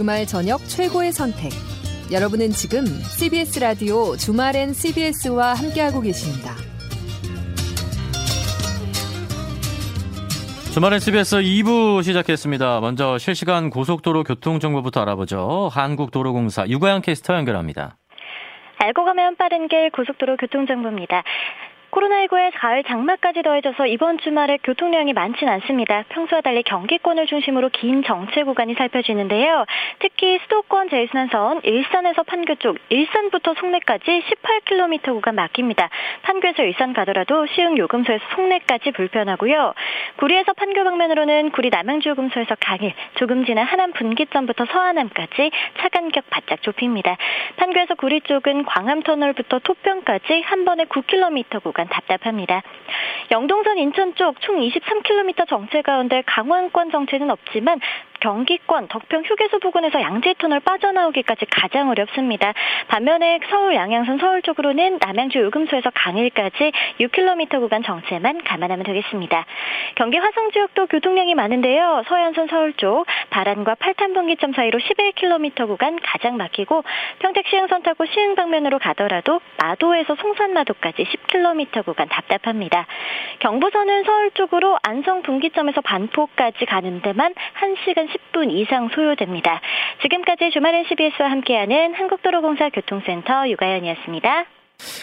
주말 저녁 최고의 선택. 여러분은 지금 CBS 라디오 주말엔 CBS와 함께하고 계십니다. 주말엔 CBS 2부 시작했습니다. 먼저 실시간 고속도로 교통정보부터 알아보죠. 한국도로공사 유가영 캐스터 연결합니다. 알고 가면 빠른 길 고속도로 교통정보입니다. 코로나19의 가을 장마까지 더해져서 이번 주말에 교통량이 많진 않습니다. 평소와 달리 경기권을 중심으로 긴 정체 구간이 살펴지는데요. 특히 수도권 제일순환선 일산에서 판교 쪽, 일산부터 송내까지 18km 구간 막힙니다. 판교에서 일산 가더라도 시흥 요금소에서 송내까지 불편하고요. 구리에서 판교 방면으로는 구리 남양주 요금소에서 강일, 조금 지난 하남 분기점부터 서하남까지 차 간격 바짝 좁힙니다. 판교에서 구리 쪽은 광암터널부터 토평까지 한 번에 9km 구간 구간 답답합니다. 영동선 인천 쪽 총 23km 정체 가운데 강원권 정체는 없지만 경기권 덕평 휴게소 부근에서 양재터널 빠져나오기까지 가장 어렵습니다. 반면에 서울 양양선 서울 쪽으로는 남양주 요금소에서 강일까지 6km 구간 정체만 감안하면 되겠습니다. 경기 화성 지역도 교통량이 많은데요. 서해안선 서울 쪽 바란과 팔탄분기점 사이로 11km 구간 가장 막히고 평택 시흥선 타고 시흥 방면으로 가더라도 마도에서 송산마도까지 10km 구간 답답합니다. 경부선은 서울 쪽으로 안성 분기점에서 반포까지 가는 데만 1시간 10분 이상 소요됩니다. 지금까지 주말엔 CBS와 함께하는 한국도로공사 교통센터 유가연이었습니다.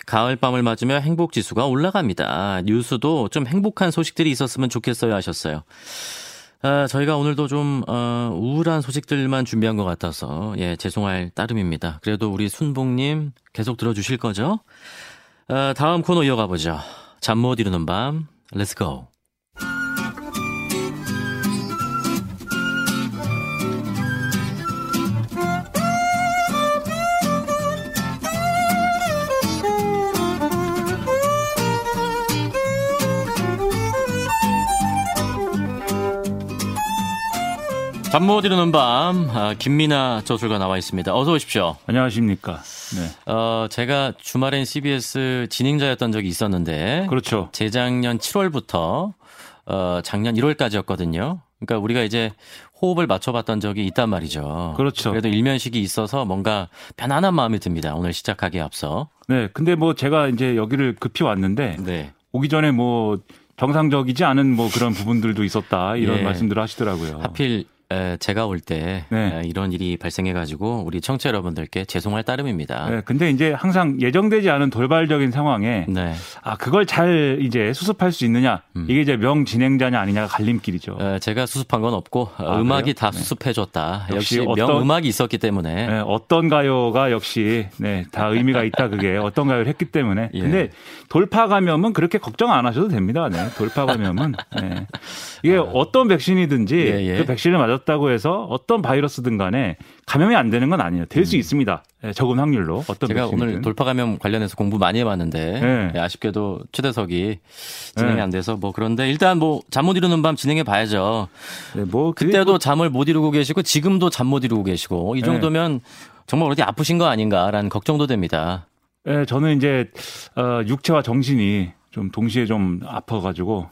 가을밤을 맞으며 행복 지수가 올라갑니다. 뉴스도 좀 행복한 소식들이 있었으면 좋겠어요 하셨어요. 아, 저희가 오늘도 좀 어, 우울한 소식들만 준비한 것 같아서 예 죄송할 따름입니다. 그래도 우리 순봉님 계속 들어주실 거죠? 아, 다음 코너 이어가 보죠. 잠 못 이루는 밤, Let's go. 잠 못 이루는 밤 아, 김민아 저술가 나와 있습니다. 어서 오십시오. 안녕하십니까. 네. 어, 제가 주말엔 CBS 진행자였던 적이 있었는데 그렇죠. 재작년 7월부터 어, 작년 1월까지였거든요. 그러니까 우리가 이제 호흡을 맞춰봤던 적이 있단 말이죠. 그렇죠. 그래도 일면식이 있어서 뭔가 편안한 마음이 듭니다. 오늘 시작하기에 앞서. 네. 근데 뭐 제가 이제 여기를 급히 왔는데 네. 오기 전에 뭐 정상적이지 않은 뭐 그런 부분들도 있었다 이런 예. 말씀들을 하시더라고요. 하필 제가 올때 네. 이런 일이 발생해가지고 우리 청취자 여러분들께 죄송할 따름입니다. 네, 근데 이제 항상 예정되지 않은 돌발적인 상황에 네. 아 그걸 잘 이제 수습할 수 있느냐 음. 이게 이제 명 진행자냐 아니냐가 갈림길이죠. 제가 수습한 건 없고 아, 음악이 그래요? 다 네. 수습해줬다. 역시, 역시 명 음악이 있었기 때문에 네, 어떤 가요가 역시 네, 다 의미가 있다 그게 어떤 가요를 했기 때문에. 예. 근데 돌파 감염은 그렇게 걱정 안 하셔도 됩니다. 네, 돌파 감염은 네. 이게 아. 어떤 백신이든지 예, 예. 그 백신을 맞아 맞았다고 해서 어떤 바이러스든 간에 감염이 안 되는 건 아니에요. 될수 음. 있습니다. 네, 적은 확률로 어떤 제가 백신이든. 오늘 돌파 감염 관련해서 공부 많이 해봤는데 네. 네, 아쉽게도 최대석이 진행이 네. 안 돼서 뭐 그런데 일단 뭐 잠 못 이루는 밤 진행해 봐야죠. 네, 뭐 그때도 잠을 못 이루고 계시고 지금도 잠 못 이루고 계시고 이 네. 정도면 정말 어디 아프신 거 아닌가라는 걱정도 됩니다. 네, 저는 이제 어, 육체와 정신이 좀 동시에 좀 아파가지고.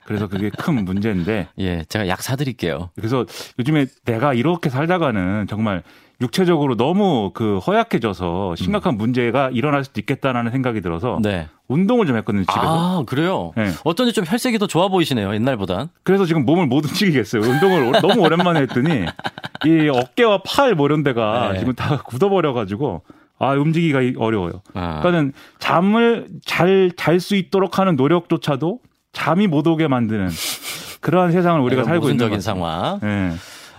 네. 그래서 그게 큰 문제인데. 예, 제가 약 사드릴게요. 그래서 요즘에 내가 이렇게 살다가는 정말 육체적으로 너무 그 허약해져서 심각한 음. 문제가 일어날 수도 있겠다라는 생각이 들어서 네. 운동을 좀 했거든요 집에서. 아 그래요? 네. 어쩐지 좀 혈색이 더 좋아 보이시네요 옛날보단. 그래서 지금 몸을 못 움직이겠어요. 운동을 너무 오랜만에 했더니 이 어깨와 팔 뭐 이런 데가 네. 지금 다 굳어버려가지고 아 움직이기가 어려워요. 아. 그러니까는 잠을 잘 잘 수 있도록 하는 노력조차도 잠이 못 오게 만드는 그러한 세상을 우리가 살고 있는 적인 상황. 네.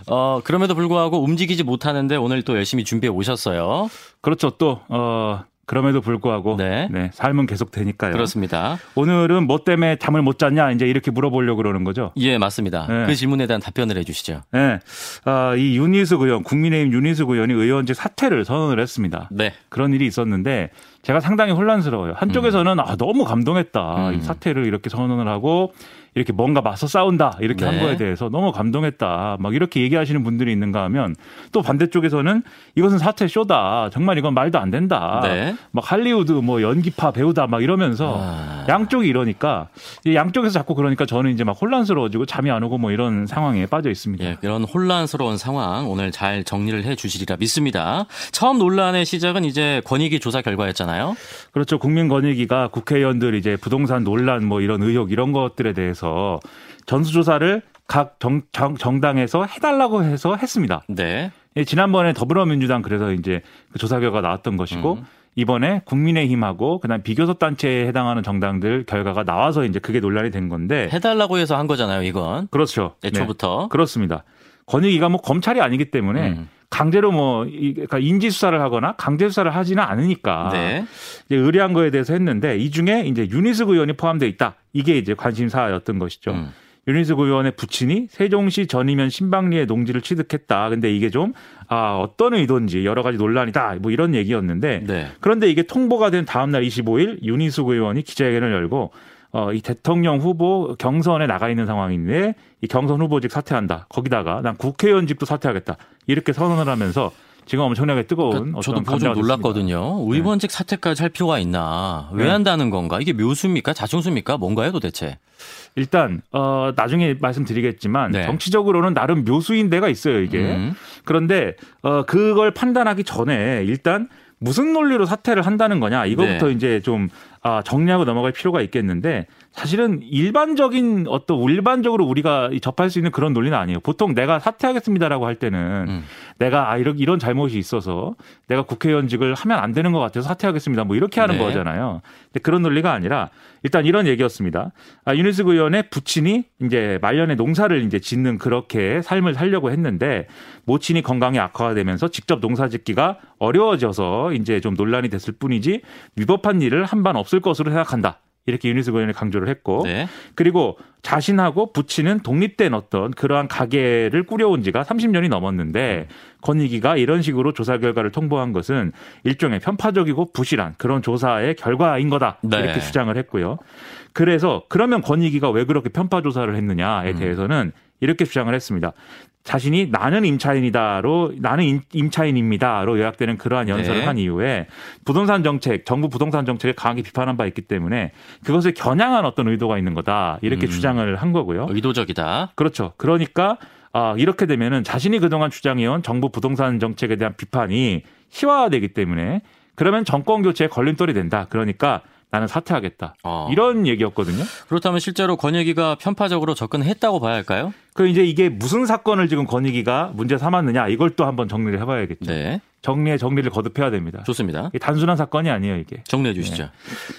어, 그럼에도 불구하고 움직이지 못하는데 오늘 또 열심히 준비해 오셨어요. 그렇죠. 또, 어, 그럼에도 불구하고 네. 네. 삶은 계속 되니까요. 그렇습니다. 오늘은 뭐 때문에 잠을 못 잤냐 이제 이렇게 물어보려고 그러는 거죠. 예, 맞습니다. 네. 그 질문에 대한 답변을 해주시죠. 네, 아, 이 윤희숙 의원, 국민의힘 윤희숙 의원이 의원직 사퇴를 선언을 했습니다. 네. 그런 일이 있었는데 제가 상당히 혼란스러워요. 한쪽에서는 음. 아, 너무 감동했다. 음. 이 사퇴를 이렇게 선언을 하고 이렇게 뭔가 맞서 싸운다 이렇게 네. 한 거에 대해서 너무 감동했다 막 이렇게 얘기하시는 분들이 있는가 하면 또 반대쪽에서는 이것은 사퇴 쇼다 정말 이건 말도 안 된다 네. 막 할리우드 뭐 연기파 배우다 막 이러면서 아... 양쪽이 이러니까 양쪽에서 자꾸 그러니까 저는 이제 막 혼란스러워지고 잠이 안 오고 뭐 이런 상황에 빠져 있습니다. 예, 이런 혼란스러운 상황 오늘 잘 정리를 해 주시리라 믿습니다. 처음 논란의 시작은 이제 권익위 조사 결과였잖아요. 그렇죠. 국민권익위가 국회의원들 이제 부동산 논란 뭐 이런 의혹 이런 것들에 대해서 전수조사를 각 정, 정, 정 당에서 해달라고 해서 했습니다. 네. 예, 지난번에 더불어민주당 그래서 이제 그 조사 결과 나왔던 것이고 음. 이번에 국민의힘하고 그다음 비교섭 단체에 해당하는 정당들 결과가 나와서 이제 그게 논란이 된 건데 해달라고 해서 한 거잖아요, 이건. 그렇죠. 애초부터. 네. 그렇습니다. 권익위가 뭐 검찰이 아니기 때문에 음. 강제로 뭐 그러니까 인지 수사를 하거나 강제 수사를 하지는 않으니까 네. 이제 의뢰한 거에 대해서 했는데 이 중에 이제 윤희숙 의원이 포함되어 있다. 이게 이제 관심사였던 것이죠. 음. 윤희숙 의원의 부친이 세종시 전의면 신방리의 농지를 취득했다. 근데 이게 좀 아, 어떤 의도인지 여러 가지 논란이다. 뭐 이런 얘기였는데 네. 그런데 이게 통보가 된 다음 날 25일 윤희숙 의원이 기자회견을 열고 어, 이 대통령 후보 경선에 나가 있는 상황인데 이 경선 후보직 사퇴한다. 거기다가 난 국회의원직도 사퇴하겠다. 이렇게 선언을 하면서 지금 엄청나게 뜨거운 그러니까 저도 보고 놀랐거든요. 네. 의원직 사퇴까지 할 필요가 있나? 왜 네. 한다는 건가? 이게 묘수입니까? 자충수입니까? 뭔가요, 도대체? 일단 어 나중에 말씀드리겠지만 네. 정치적으로는 나름 묘수인 데가 있어요, 이게. 음. 그런데 어 그걸 판단하기 전에 일단 무슨 논리로 사퇴를 한다는 거냐 이거부터 네. 이제 좀 아, 정리하고 넘어갈 필요가 있겠는데 사실은 일반적인 어떤 일반적으로 우리가 접할 수 있는 그런 논리는 아니에요. 보통 내가 사퇴하겠습니다라고 할 때는 음. 내가 아 이런 이런 잘못이 있어서 내가 국회의원직을 하면 안 되는 것 같아서 사퇴하겠습니다. 뭐 이렇게 하는 네. 거잖아요. 근데 그런 논리가 아니라 일단 이런 얘기였습니다. 아, 윤희숙 의원의 부친이 이제 말년에 농사를 이제 짓는 그렇게 삶을 살려고 했는데 모친이 건강이 악화가 되면서 직접 농사 짓기가 어려워져서 이제 좀 논란이 됐을 뿐이지 위법한 일을 한 바 없을 것으로 생각한다. 이렇게 윤희숙 의원이 강조를 했고 네. 그리고 자신하고 부친은 독립된 어떤 그러한 가계를 꾸려온 지가 30년이 넘었는데 권익위가 이런 식으로 조사 결과를 통보한 것은 일종의 편파적이고 부실한 그런 조사의 결과인 거다 네. 이렇게 주장을 했고요. 그래서 그러면 권익위가 왜 그렇게 편파 조사를 했느냐에 음. 대해서는 이렇게 주장을 했습니다. 자신이 나는 임차인이다로 나는 임차인입니다로 요약되는 그러한 연설을 네. 한 이후에 부동산 정책, 정부 부동산 정책을 강하게 비판한 바 있기 때문에 그것을 겨냥한 어떤 의도가 있는 거다 이렇게 음. 주장을 한 거고요. 의도적이다. 그렇죠. 그러니까 아, 이렇게 되면은 자신이 그동안 주장해온 정부 부동산 정책에 대한 비판이 희화화되기 때문에 그러면 정권 교체에 걸림돌이 된다. 그러니까 나는 사퇴하겠다. 어. 이런 얘기였거든요. 그렇다면 실제로 권익위가 편파적으로 접근했다고 봐야 할까요? 그 이제 이게 무슨 사건을 지금 권익위가 문제 삼았느냐 이걸 또 한번 정리를 해봐야겠죠. 네. 정리에 정리를 거듭해야 됩니다. 좋습니다. 단순한 사건이 아니에요 이게. 정리해 주시죠. 네.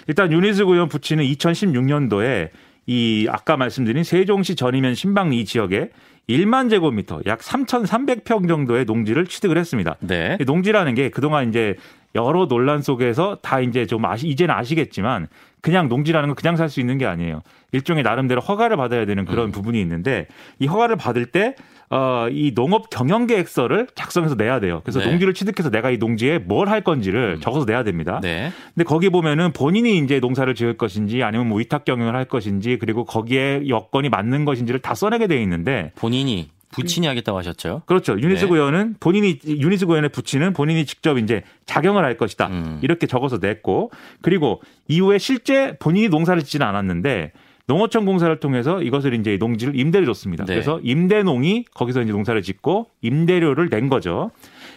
일단 유니스 의원 부친은 2016년도에 이 아까 말씀드린 세종시 전의면 신방 이 지역에 1만 제곱미터 약 3,300평 정도의 농지를 취득을 했습니다. 네. 농지라는 게 그동안 이제 여러 논란 속에서 다 이제 좀 아시, 이제는 아시겠지만 그냥 농지라는 건 그냥 살 수 있는 게 아니에요. 일종의 나름대로 허가를 받아야 되는 그런 음. 부분이 있는데 이 허가를 받을 때 어, 이 농업 경영 계획서를 작성해서 내야 돼요. 그래서 네. 농지를 취득해서 내가 이 농지에 뭘 할 건지를 음. 적어서 내야 됩니다. 네. 근데 거기 보면은 본인이 이제 농사를 지을 것인지 아니면 뭐 위탁 경영을 할 것인지 그리고 거기에 여건이 맞는 것인지를 다 써내게 돼 있는데 본인이 부친이 하겠다고 하셨죠. 그렇죠. 윤희숙 네. 의원은 본인이 윤희숙 의원의 부친은 본인이 직접 이제 자경을 할 것이다. 음. 이렇게 적어서 냈고 그리고 이후에 실제 본인이 농사를 짓지는 않았는데 농어촌 공사를 통해서 이것을 이제 농지를 임대를 줬습니다. 네. 그래서 임대농이 거기서 이제 농사를 짓고 임대료를 낸 거죠.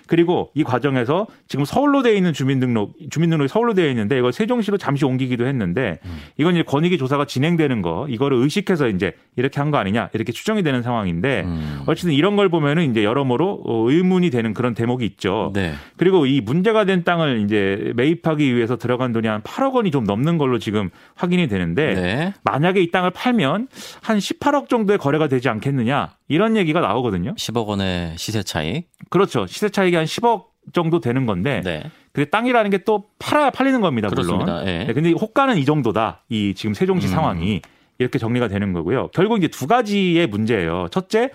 그리고 이 과정에서 지금 서울로 되어 있는 주민등록 주민등록이 서울로 되어 있는데 이걸 세종시로 잠시 옮기기도 했는데 음. 이건 이제 권익위 조사가 진행되는 거 이거를 의식해서 이제 이렇게 한 거 아니냐 이렇게 추정이 되는 상황인데 음. 어쨌든 이런 걸 보면은 이제 여러모로 어, 의문이 되는 그런 대목이 있죠. 네. 그리고 이 문제가 된 땅을 이제 매입하기 위해서 들어간 돈이 한 8억 원이 좀 넘는 걸로 지금 확인이 되는데 네. 만약에 이 땅을 팔면 한 18억 정도의 거래가 되지 않겠느냐 이런 얘기가 나오거든요. 10억 원의 시세 차익. 그렇죠. 시세 차익이 한 10억 정도 되는 건데 네. 그 땅이라는 게 또 팔아야 팔리는 겁니다. 그렇습니다. 물론. 예. 네. 근데 호가는 이 정도다. 이 지금 세종시 음. 상황이 이렇게 정리가 되는 거고요. 결국 이제 두 가지의 문제예요. 첫째,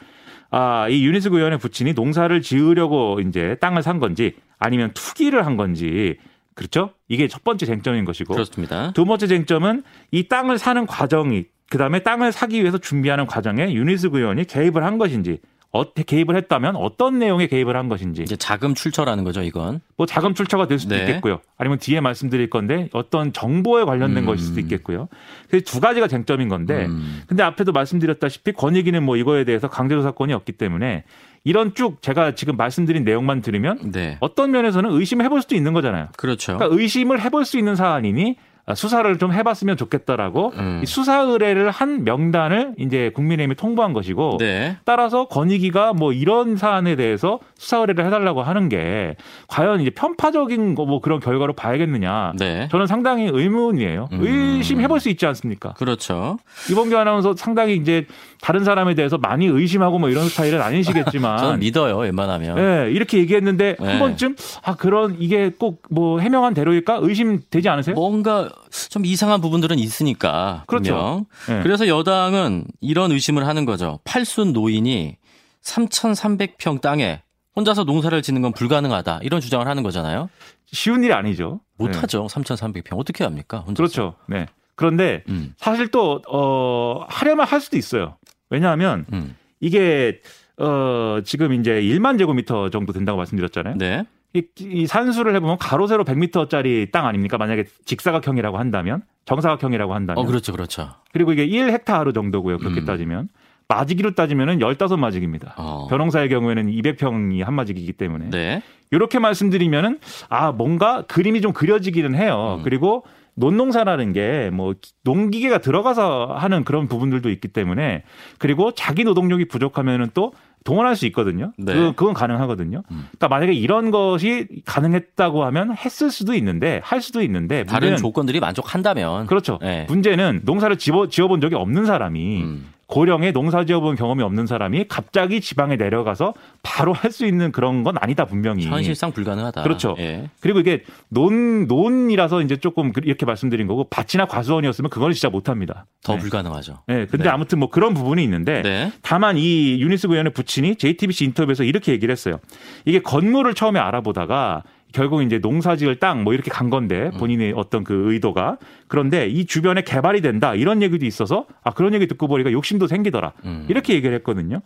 아, 이 윤희숙 의원의 부친이 농사를 지으려고 이제 땅을 산 건지 아니면 투기를 한 건지 그렇죠? 이게 첫 번째 쟁점인 것이고. 그렇습니다. 두 번째 쟁점은 이 땅을 사는 과정이 그다음에 땅을 사기 위해서 준비하는 과정에 유니스 의원이 개입을 한 것인지 어떻게 개입을 했다면 어떤 내용에 개입을 한 것인지 이제 자금 출처라는 거죠, 이건. 뭐 자금 출처가 될 수도 네. 있겠고요. 아니면 뒤에 말씀드릴 건데 어떤 정보에 관련된 음. 것일 수도 있겠고요. 그래서 두 가지가 쟁점인 건데 음. 근데 앞에도 말씀드렸다시피 권익위는 뭐 이거에 대해서 강제조사권이 없기 때문에 이런 쭉 제가 지금 말씀드린 내용만 들으면 네. 어떤 면에서는 의심을 해볼 수도 있는 거잖아요. 그렇죠. 그러니까 의심을 해볼 수 있는 사안이니 아, 수사를 좀 해봤으면 좋겠다라고 음. 수사 의뢰를 한 명단을 이제 국민의힘이 통보한 것이고 네. 따라서 권익위가 뭐 이런 사안에 대해서 수사 의뢰를 해달라고 하는 게 과연 이제 편파적인 거 뭐 그런 결과로 봐야겠느냐 네. 저는 상당히 의문이에요. 음. 의심해볼 수 있지 않습니까? 그렇죠. 이범규 아나운서 상당히 이제 다른 사람에 대해서 많이 의심하고 뭐 이런 스타일은 아니시겠지만 저는 믿어요 웬만하면. 네, 이렇게 얘기했는데 네. 한 번쯤 아 그런 이게 꼭 뭐 해명한 대로일까 의심되지 않으세요? 뭔가 좀 이상한 부분들은 있으니까. 그렇죠. 네. 그래서 여당은 이런 의심을 하는 거죠. 팔순 노인이 3,300평 땅에 혼자서 농사를 짓는 건 불가능하다. 이런 주장을 하는 거잖아요. 쉬운 일이 아니죠. 못하죠. 네. 3,300평. 어떻게 합니까? 혼자서. 그렇죠. 네. 그런데 음. 사실 또, 어, 하려면 할 수도 있어요. 왜냐하면 음. 이게, 어, 지금 이제 1만 제곱미터 정도 된다고 말씀드렸잖아요. 네. 이, 이 산수를 해보면 가로 세로 100m짜리 땅 아닙니까? 만약에 직사각형이라고 한다면 정사각형이라고 한다면. 어, 그렇죠, 그렇죠. 그리고 이게 1헥타르 정도고요. 그렇게 음. 따지면. 마지기로 따지면은 15마지기입니다. 어. 벼농사의 경우에는 200평이 한 마지기이기 때문에. 네. 이렇게 말씀드리면은 아, 뭔가 그림이 좀 그려지기는 해요. 음. 그리고 논농사라는 게 뭐 농기계가 들어가서 하는 그런 부분들도 있기 때문에 그리고 자기 노동력이 부족하면은 또 동원할 수 있거든요. 네. 그, 그건 가능하거든요. 음. 그러니까 만약에 이런 것이 가능했다고 하면 했을 수도 있는데 할 수도 있는데 다른 조건들이 만족한다면 그렇죠. 네. 문제는 농사를 지어 지어본 적이 없는 사람이 음. 고령에 농사 지어본 경험이 없는 사람이 갑자기 지방에 내려가서 바로 할 수 있는 그런 건 아니다 분명히 현실상 불가능하다. 그렇죠. 예. 그리고 이게 논 논이라서 이제 조금 그, 이렇게 말씀드린 거고 밭이나 과수원이었으면 그걸 진짜 못합니다. 더 네. 불가능하죠. 네. 근데 네. 아무튼 뭐 그런 부분이 있는데 네. 다만 이 유니스 의원의 부친이 JTBC 인터뷰에서 이렇게 얘기를 했어요. 이게 건물을 처음에 알아보다가 결국 이제 농사지을 땅 뭐 이렇게 간 건데 음. 본인의 어떤 그 의도가 그런데 이 주변에 개발이 된다 이런 얘기도 있어서 아 그런 얘기 듣고 보니까 욕심도 생기더라 음. 이렇게 얘기를 했거든요.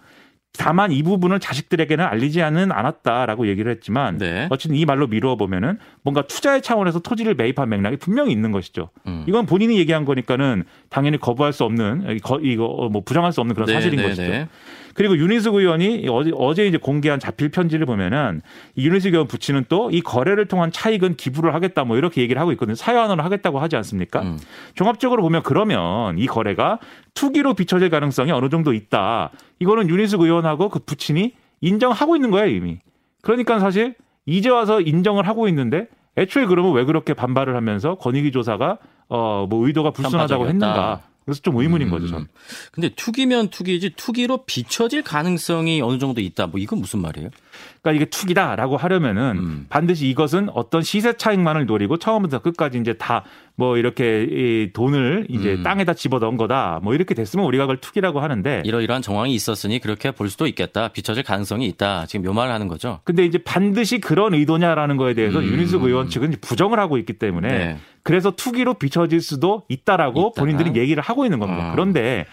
다만 이 부분을 자식들에게는 알리지는 않았다라고 얘기를 했지만 네. 어쨌든 이 말로 미루어 보면은 뭔가 투자의 차원에서 토지를 매입한 맥락이 분명히 있는 것이죠. 음. 이건 본인이 얘기한 거니까는 당연히 거부할 수 없는 이거 뭐 부정할 수 없는 그런 네, 사실인 네, 것이죠. 네. 그리고 윤희숙 의원이 어제, 어제 이제 공개한 자필 편지를 보면은 윤희숙 의원 부친은 또 이 거래를 통한 차익은 기부를 하겠다 뭐 이렇게 얘기를 하고 있거든요. 사회환원을 하겠다고 하지 않습니까? 음. 종합적으로 보면 그러면 이 거래가 투기로 비춰질 가능성이 어느 정도 있다. 이거는 윤희숙 의원하고 그 부친이 인정하고 있는 거예요 이미. 그러니까 사실 이제 와서 인정을 하고 있는데 애초에 그러면 왜 그렇게 반발을 하면서 권익위 조사가 어 뭐 의도가 불순하다고 했는가? 그래서 좀 의문인 음. 거죠, 저는. 근데 투기면 투기지 투기로 비춰질 가능성이 어느 정도 있다. 뭐 이건 무슨 말이에요? 그러니까 이게 투기다라고 하려면은 음. 반드시 이것은 어떤 시세 차익만을 노리고 처음부터 끝까지 이제 다 뭐 이렇게 이 돈을 이제 음. 땅에다 집어 넣은 거다. 뭐 이렇게 됐으면 우리가 그걸 투기라고 하는데 이러이러한 정황이 있었으니 그렇게 볼 수도 있겠다. 비춰질 가능성이 있다. 지금 묘말을 하는 거죠. 근데 이제 반드시 그런 의도냐라는 거에 대해서 음. 윤희숙 의원 측은 부정을 하고 있기 때문에 네. 그래서 투기로 비춰질 수도 있다라고 있다. 본인들이 얘기를 하고 있는 겁니다. 어. 그런데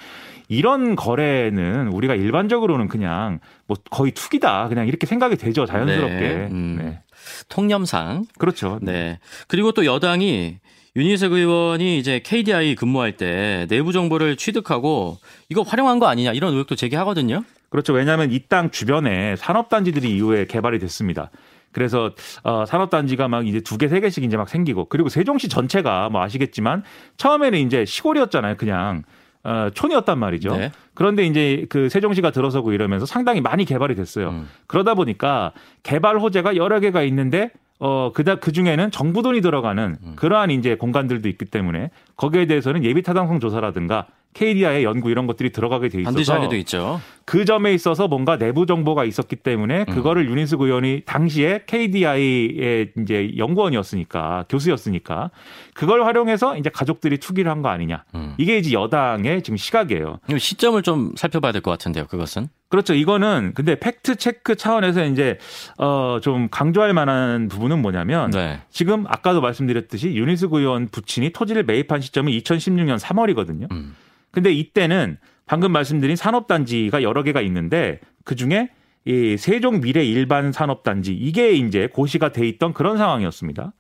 이런 거래는 우리가 일반적으로는 그냥 뭐 거의 투기다 그냥 이렇게 생각이 되죠 자연스럽게. 네. 음. 네. 통념상. 그렇죠. 네. 그리고 또 여당이 윤희석 의원이 이제 KDI 근무할 때 내부 정보를 취득하고 이거 활용한 거 아니냐 이런 의혹도 제기하거든요. 그렇죠. 왜냐하면 이 땅 주변에 산업단지들이 이후에 개발이 됐습니다. 그래서 어 산업단지가 막 이제 두 개, 세 개씩 이제 막 생기고 그리고 세종시 전체가 뭐 아시겠지만 처음에는 이제 시골이었잖아요. 그냥 어, 촌이었단 말이죠. 네. 그런데 이제 그 세종시가 들어서고 이러면서 상당히 많이 개발이 됐어요. 음. 그러다 보니까 개발 호재가 여러 개가 있는데 어, 그다, 그 중에는 정부 돈이 들어가는 음. 그러한 이제 공간들도 있기 때문에 거기에 대해서는 예비 타당성 조사라든가 KDI의 연구 이런 것들이 들어가게 돼 있어서 반드시 하게 돼 있죠. 그 점에 있어서 뭔가 내부 정보가 있었기 때문에 음. 그거를 음. 윤인숙 의원이 당시에 KDI의 이제 연구원이었으니까 교수였으니까 그걸 활용해서 이제 가족들이 투기를 한 거 아니냐. 음. 이게 이제 여당의 지금 시각이에요. 시점을 좀 살펴봐야 될 것 같은데요. 그것은. 그렇죠. 이거는 근데 팩트 체크 차원에서 이제 어좀 강조할 만한 부분은 뭐냐면 네. 지금 아까도 말씀드렸듯이 윤희숙 의원 부친이 토지를 매입한 시점이 2016년 3월이거든요. 음. 근데 이때는 방금 말씀드린 산업단지가 여러 개가 있는데 그 중에 이 세종 미래 일반 산업단지 이게 이제 고시가 돼 있던 그런 상황이었습니다.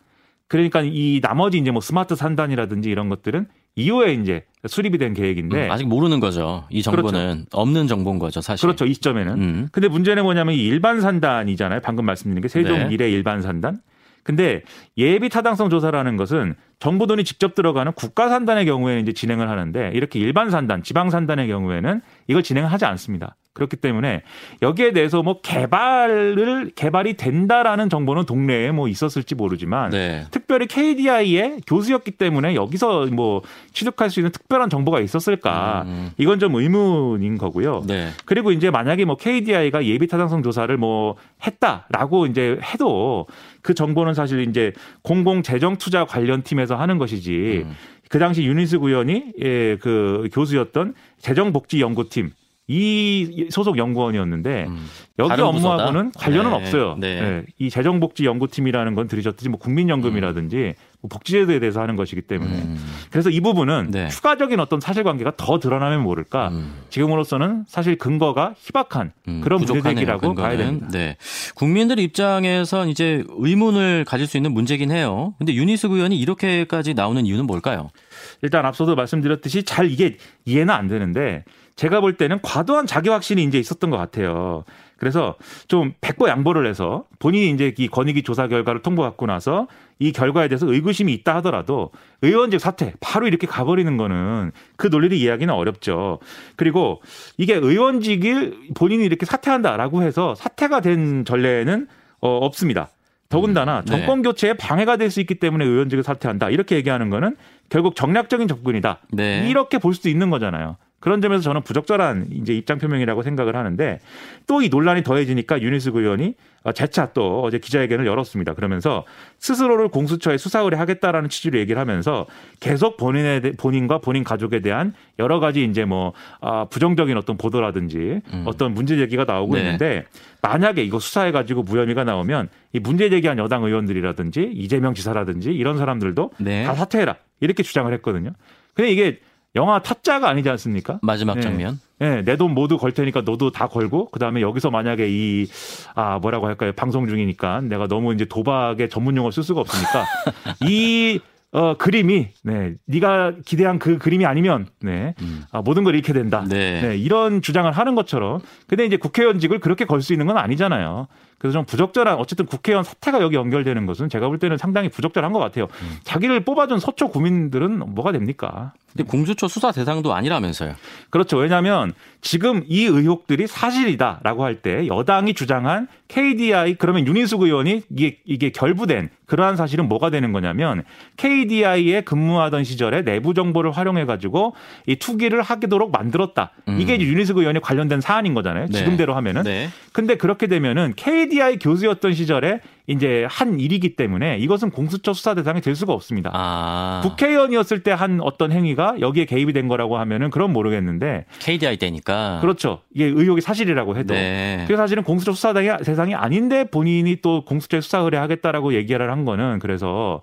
그러니까 이 나머지 이제 뭐 스마트 산단이라든지 이런 것들은 이후에 이제 수립이 된 계획인데 음, 아직 모르는 거죠. 이 정보는 그렇죠. 없는 정보인 거죠, 사실. 그렇죠. 이 시점에는. 음. 근데 문제는 뭐냐면 이 일반 산단이잖아요. 방금 말씀드린 게 세종 네. 미래 일반 산단. 근데 예비 타당성 조사라는 것은 정부 돈이 직접 들어가는 국가 산단의 경우에는 이제 진행을 하는데 이렇게 일반 산단, 지방 산단의 경우에는 이걸 진행을 하지 않습니다. 그렇기 때문에 여기에 대해서 뭐 개발을 개발이 된다라는 정보는 동네에 뭐 있었을지 모르지만 네. 특별히 KDI의 교수였기 때문에 여기서 뭐 취득할 수 있는 특별한 정보가 있었을까 음. 이건 좀 의문인 거고요. 네. 그리고 이제 만약에 뭐 KDI가 예비 타당성 조사를 뭐 했다라고 이제 해도 그 정보는 사실 이제 공공 재정 투자 관련 팀에서 하는 것이지 음. 그 당시 유니스 의원이 예, 그 교수였던 재정복지연구팀 이 소속 연구원이었는데 음, 여기 업무하고는 관련은 네, 없어요. 네. 네. 이 재정복지연구팀이라는 건 들으셨듯이 뭐 국민연금이라든지 음. 뭐 복지제도에 대해서 하는 것이기 때문에 음. 그래서 이 부분은 네. 추가적인 어떤 사실관계가 더 드러나면 모를까 음. 지금으로서는 사실 근거가 희박한 음, 그런 문제제기라고 봐야 됩니다. 네. 국민들 입장에선 이제 의문을 가질 수 있는 문제긴 해요. 근데 유니스 의원이 이렇게까지 나오는 이유는 뭘까요? 일단 앞서도 말씀드렸듯이 잘 이게 이해는 안 되는데 제가 볼 때는 과도한 자기 확신이 이제 있었던 것 같아요. 그래서 좀 백보 양보를 해서 본인이 이제 이 권익위 조사 결과를 통보받고 나서 이 결과에 대해서 의구심이 있다 하더라도 의원직 사퇴 바로 이렇게 가버리는 거는 그 논리를 이해하기는 어렵죠. 그리고 이게 의원직을 본인이 이렇게 사퇴한다라고 해서 사퇴가 된 전례는 어, 없습니다. 더군다나 음, 네. 정권 교체에 방해가 될 수 있기 때문에 의원직을 사퇴한다 이렇게 얘기하는 거는 결국 정략적인 접근이다. 네. 이렇게 볼 수도 있는 거잖아요. 그런 점에서 저는 부적절한 이제 입장 표명이라고 생각을 하는데 또 이 논란이 더해지니까 유니스 의원이 재차 또 어제 기자회견을 열었습니다. 그러면서 스스로를 공수처에 수사 의뢰하겠다라는 취지로 얘기를 하면서 계속 본인의 본인과 본인 가족에 대한 여러 가지 이제 뭐 아, 부정적인 어떤 보도라든지 음. 어떤 문제 제기가 나오고 네. 있는데 만약에 이거 수사해 가지고 무혐의가 나오면 이 문제 제기한 여당 의원들이라든지 이재명 지사라든지 이런 사람들도 네. 다 사퇴해라 이렇게 주장을 했거든요. 근데 이게 영화 타짜가 아니지 않습니까? 마지막 네. 장면. 네, 내 돈 모두 걸 테니까 너도 다 걸고 그다음에 여기서 만약에 이 아 뭐라고 할까요? 방송 중이니까 내가 너무 이제 도박의 전문 용어 쓸 수가 없으니까 이 어, 그림이, 네, 네가 기대한 그 그림이 아니면, 네, 음. 아, 모든 걸 잃게 된다. 네. 네. 이런 주장을 하는 것처럼. 근데 이제 국회의원직을 그렇게 걸 수 있는 건 아니잖아요. 그래서 좀 부적절한 어쨌든 국회의원 사태가 여기 연결되는 것은 제가 볼 때는 상당히 부적절한 것 같아요. 음. 자기를 뽑아준 서초 구민들은 뭐가 됩니까? 근데 공수처 수사 대상도 아니라면서요. 그렇죠. 왜냐하면 지금 이 의혹들이 사실이다라고 할 때 여당이 주장한 KDI 그러면 윤인숙 의원이 이게 이게 결부된 그러한 사실은 뭐가 되는 거냐면 KDI에 근무하던 시절에 내부 정보를 활용해 가지고 이 투기를 하도록 만들었다. 음. 이게 윤인숙 의원이 관련된 사안인 거잖아요. 네. 지금대로 하면은. 네. 근데 그렇게 되면은 KDI 교수였던 시절에 이제 한 일이기 때문에 이것은 공수처 수사 대상이 될 수가 없습니다. 아. 국회의원이었을 때 한 어떤 행위가 여기에 개입이 된 거라고 하면은 그런 모르겠는데 KDI 때니까 그렇죠. 이게 의혹이 사실이라고 해도 네. 그 사실은 공수처 수사 대상이 아닌데 본인이 또 공수처에 수사 의뢰하겠다라고 얘기를 한 거는 그래서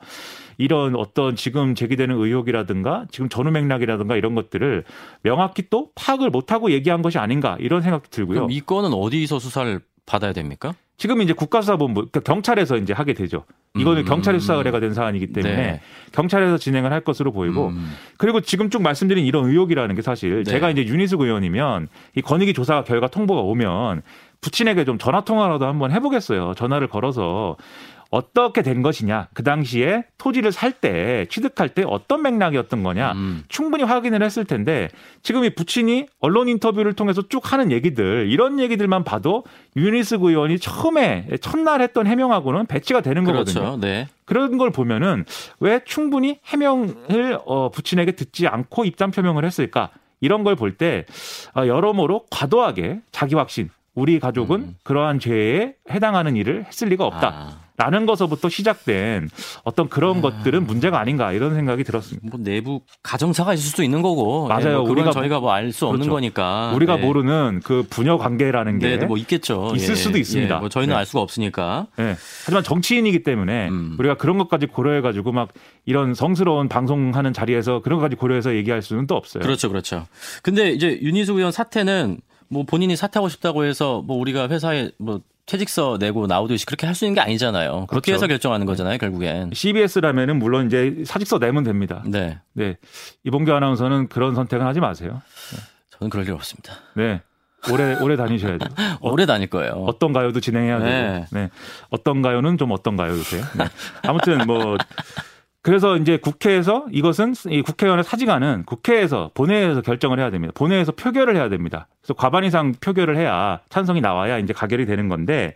이런 어떤 지금 제기되는 의혹이라든가 지금 전후 맥락이라든가 이런 것들을 명확히 또 파악을 못하고 얘기한 것이 아닌가 이런 생각도 들고요. 그럼 이 건은 어디서 수사를 받아야 됩니까? 지금 이제 국가수사본부 그러니까 경찰에서 이제 하게 되죠. 이거는 음. 경찰의 수사 의뢰가 된 사안이기 때문에 네. 경찰에서 진행을 할 것으로 보이고 음. 그리고 지금 쭉 말씀드린 이런 의혹이라는 게 사실 네. 제가 이제 윤희숙 의원이면 이 권익위 조사 결과 통보가 오면 부친에게 좀 전화 통화라도 한번 해보겠어요. 전화를 걸어서 어떻게 된 것이냐, 그 당시에 토지를 살 때 취득할 때 어떤 맥락이었던 거냐 음. 충분히 확인을 했을 텐데 지금 이 부친이 언론 인터뷰를 통해서 쭉 하는 얘기들 이런 얘기들만 봐도 윤희숙 의원이 처음에 첫날 했던 해명하고는 배치가 되는 그렇죠. 거거든요. 네. 그런 걸 보면은 왜 충분히 해명을 어, 부친에게 듣지 않고 입장 표명을 했을까? 이런 걸 볼때 어, 여러모로 과도하게 자기 확신 우리 가족은 음. 그러한 죄에 해당하는 일을 했을 리가 없다. 아. 라는 것서부터 시작된 어떤 그런 아. 것들은 문제가 아닌가 이런 생각이 들었습니다. 뭐 내부 가정사가 있을 수도 있는 거고 맞아요. 네, 뭐 우리가 저희가 뭐 알수 없는 그렇죠. 거니까 우리가 네. 모르는 그 부녀 관계라는 게 네, 뭐 있겠죠. 있을 예. 수도 있습니다. 예. 뭐 저희는 네. 알 수가 없으니까. 네. 하지만 정치인이기 때문에 음. 우리가 그런 것까지 고려해 가지고 막 이런 성스러운 방송하는 자리에서 그런 것까지 고려해서 얘기할 수는 또 없어요. 그렇죠, 그렇죠. 근데 이제 윤희숙 의원 사태는 뭐 본인이 사퇴하고 싶다고 해서 뭐 우리가 회사에 뭐 퇴직서 내고 나오듯이 그렇게 할 수 있는 게 아니잖아요. 국회에서 그렇죠. 결정하는 거잖아요, 결국엔. CBS라면은 물론 이제 사직서 내면 됩니다. 네. 네. 이봉규 아나운서는 그런 선택은 하지 마세요. 네. 저는 그럴 일 없습니다. 네. 오래 오래 다니셔야 돼요. 오래 다닐 거예요. 어떤 가요도 진행해야 네. 되고. 네. 어떤 가요는 좀 어떤 가요 요새. 네. 아무튼 뭐 그래서 이제 국회에서 이것은 이 국회의원의 사직안은 국회에서 본회의에서 결정을 해야 됩니다. 본회의에서 표결을 해야 됩니다. 그래서 과반 이상 표결을 해야 찬성이 나와야 이제 가결이 되는 건데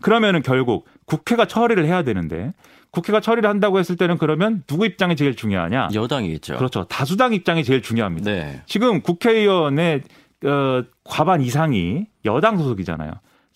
그러면은 결국 국회가 처리를 해야 되는데 국회가 처리를 한다고 했을 때는 그러면 누구 입장이 제일 중요하냐? 여당이겠죠. 그렇죠. 다수당 입장이 제일 중요합니다. 네. 지금 국회의원의 어, 과반 이상이 여당 소속이잖아요.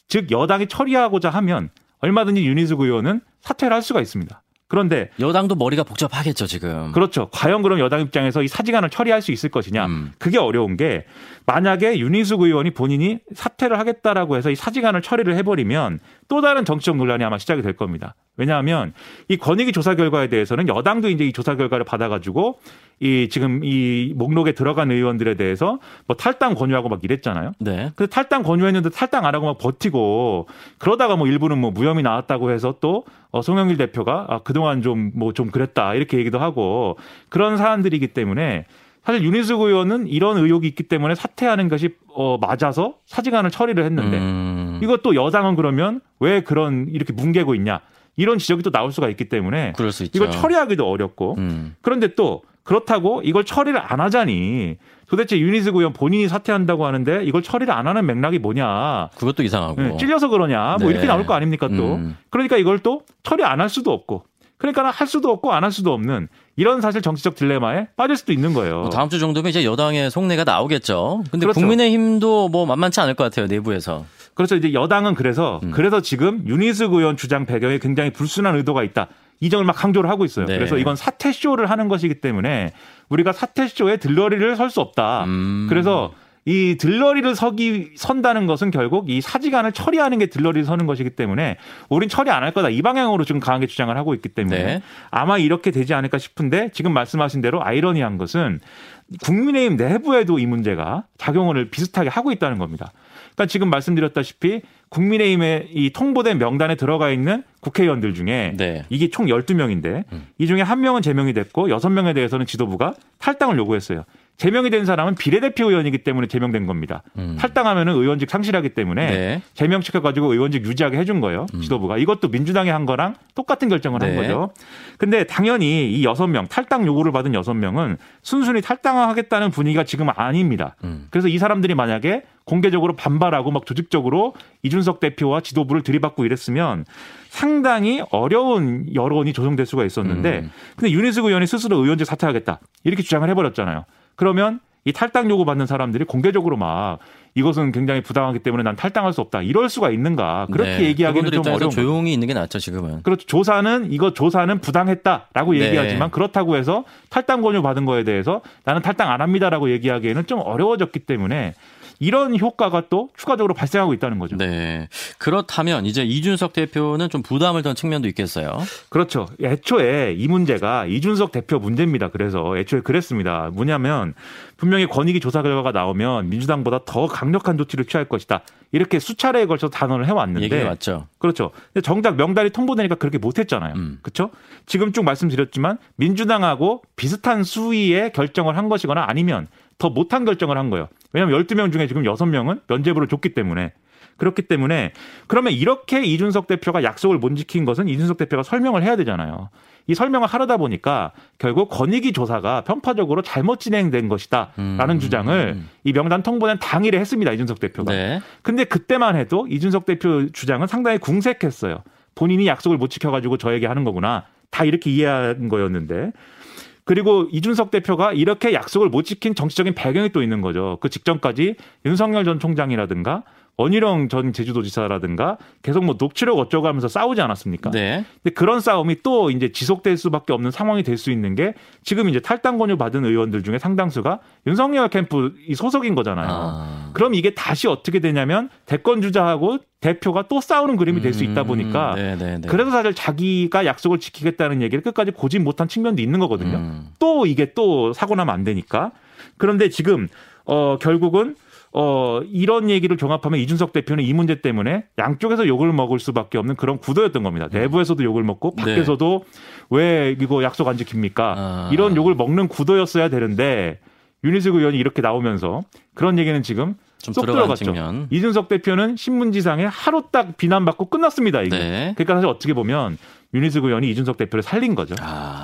즉 여당이 처리하고자 하면 얼마든지 윤희숙 의원은 사퇴를 할 수가 있습니다. 그런데 여당도 머리가 복잡하겠죠 지금. 그렇죠. 과연 그럼 여당 입장에서 이 사직안을 처리할 수 있을 것이냐? 음. 그게 어려운 게 만약에 윤희숙 의원이 본인이 사퇴를 하겠다라고 해서 이 사직안을 처리를 해버리면 또 다른 정치적 논란이 아마 시작이 될 겁니다. 왜냐하면 이 권익위 조사 결과에 대해서는 여당도 이제 이 조사 결과를 받아가지고 이 지금 이 목록에 들어간 의원들에 대해서 뭐 탈당 권유하고 막 이랬잖아요. 네. 그 탈당 권유했는데 탈당 안 하고 막 버티고 그러다가 뭐 일부는 뭐 무혐의 나왔다고 해서 또 어, 송영길 대표가 아, 그동안 좀 뭐좀 뭐 좀 그랬다 이렇게 얘기도 하고 그런 사안들이기 때문에 사실 윤희숙 의원은 이런 의혹이 있기 때문에 사퇴하는 것이 어 맞아서 사직안을 처리를 했는데 음. 이것도 여당은 그러면 왜 그런 이렇게 뭉개고 있냐 이런 지적이 또 나올 수가 있기 때문에 이걸 처리하기도 어렵고 음. 그런데 또 그렇다고 이걸 처리를 안 하자니 도대체 윤희숙 의원 본인이 사퇴한다고 하는데 이걸 처리를 안 하는 맥락이 뭐냐. 그것도 이상하고. 네, 찔려서 그러냐. 뭐 네. 이렇게 나올 거 아닙니까 또. 음. 그러니까 이걸 또 처리 안 할 수도 없고. 그러니까 할 수도 없고 안 할 수도 없는 이런 사실 정치적 딜레마에 빠질 수도 있는 거예요. 뭐 다음 주 정도면 이제 여당의 속내가 나오겠죠. 근데 그렇죠. 국민의힘도 뭐 만만치 않을 것 같아요 내부에서. 그렇죠. 이제 여당은 그래서 음. 그래서 지금 윤희숙 의원 주장 배경에 굉장히 불순한 의도가 있다. 이 점을 막 강조를 하고 있어요. 네. 그래서 이건 사퇴 쇼를 하는 것이기 때문에 우리가 사퇴 쇼에 들러리를 설 수 없다. 음. 그래서 이 들러리를 서기 선다는 것은 결국 이 사직안을 처리하는 게 들러리를 서는 것이기 때문에 우린 처리 안 할 거다 이 방향으로 지금 강하게 주장을 하고 있기 때문에 네. 아마 이렇게 되지 않을까 싶은데 지금 말씀하신 대로 아이러니한 것은 국민의힘 내부에도 이 문제가 작용을 비슷하게 하고 있다는 겁니다. 그러니까 지금 말씀드렸다시피 국민의힘의 이 통보된 명단에 들어가 있는 국회의원들 중에 네. 이게 총 12명인데 음. 이 중에 한 명은 제명이 됐고 6명에 대해서는 지도부가 탈당을 요구했어요. 제명이 된 사람은 비례대표 의원이기 때문에 제명된 겁니다. 음. 탈당하면 은 의원직 상실하기 때문에 네. 제명시켜가지고 의원직 유지하게 해준 거예요. 음. 지도부가 이것도 민주당이 한 거랑 똑같은 결정을 네. 한 거죠. 근데 당연히 이 여섯 명 탈당 요구를 받은 여섯 명은 순순히 탈당하겠다는 분위기가 지금 아닙니다. 음. 그래서 이 사람들이 만약에 공개적으로 반발하고 막 조직적으로 이준석 대표와 지도부를 들이받고 이랬으면 상당히 어려운 여론이 조성될 수가 있었는데 음. 근데 윤희숙 의원이 스스로 의원직 사퇴하겠다 이렇게 주장을 해버렸잖아요. 그러면 이 탈당 요구 받는 사람들이 공개적으로 막 이것은 굉장히 부당하기 때문에 난 탈당할 수 없다. 이럴 수가 있는가? 그렇게 네. 얘기하기는 좀 어려운 조용히 있는 게 낫죠, 지금은. 그렇죠. 조사는 이거 조사는 부당했다라고 네. 얘기하지만 그렇다고 해서 탈당 권유 받은 거에 대해서 나는 탈당 안 합니다라고 얘기하기에는 좀 어려워졌기 때문에 이런 효과가 또 추가적으로 발생하고 있다는 거죠. 네. 그렇다면 이제 이준석 대표는 좀 부담을 던 측면도 있겠어요. 그렇죠. 애초에 이 문제가 이준석 대표 문제입니다. 그래서 애초에 그랬습니다. 뭐냐면 분명히 권익위 조사 결과가 나오면 민주당보다 더 강력한 조치를 취할 것이다. 이렇게 수차례에 걸쳐 단언을 해왔는데. 맞죠. 그렇죠. 근데 정작 명단이 통보되니까 그렇게 못했잖아요. 음. 그렇죠. 지금 쭉 말씀드렸지만 민주당하고 비슷한 수위의 결정을 한 것이거나 아니면 더 못한 결정을 한 거예요. 왜냐하면 12명 중에 지금 6명은 면제부를 줬기 때문에. 그렇기 때문에 그러면 이렇게 이준석 대표가 약속을 못 지킨 것은 이준석 대표가 설명을 해야 되잖아요. 이 설명을 하려다 보니까 결국 권익위 조사가 편파적으로 잘못 진행된 것이다라는 음. 주장을 이 명단 통보는 당일에 했습니다. 이준석 대표가. 네. 근데 그때만 해도 이준석 대표 주장은 상당히 궁색했어요. 본인이 약속을 못 지켜가지고 저에게 하는 거구나. 다 이렇게 이해한 거였는데 그리고 이준석 대표가 이렇게 약속을 못 지킨 정치적인 배경이 또 있는 거죠. 그 직전까지 윤석열 전 총장이라든가 원희룡 전 제주도지사라든가 계속 뭐 녹취록 어쩌고 하면서 싸우지 않았습니까? 네. 근데 그런 싸움이 또 이제 지속될 수밖에 없는 상황이 될 수 있는 게 지금 이제 탈당 권유 받은 의원들 중에 상당수가 윤석열 캠프 소속인 거잖아요. 아. 그럼 이게 다시 어떻게 되냐면 대권 주자하고 대표가 또 싸우는 그림이 될 수 있다 보니까 음, 그래서 사실 자기가 약속을 지키겠다는 얘기를 끝까지 보지 못한 측면도 있는 거거든요. 음. 또 이게 또 사고 나면 안 되니까. 그런데 지금 어 결국은 어, 이런 얘기를 종합하면 이준석 대표는 이 문제 때문에 양쪽에서 욕을 먹을 수밖에 없는 그런 구도였던 겁니다. 음. 내부에서도 욕을 먹고 네. 밖에서도 네. 왜 이거 약속 안 지킵니까? 아. 이런 욕을 먹는 구도였어야 되는데 윤희숙 의원이 이렇게 나오면서 그런 얘기는 지금 쏙 들어갔죠. 측면. 이준석 대표는 신문지상에 하루 딱 비난받고 끝났습니다. 이게. 네. 그러니까 사실 어떻게 보면 윤희숙 의원이 이준석 대표를 살린 거죠. 아.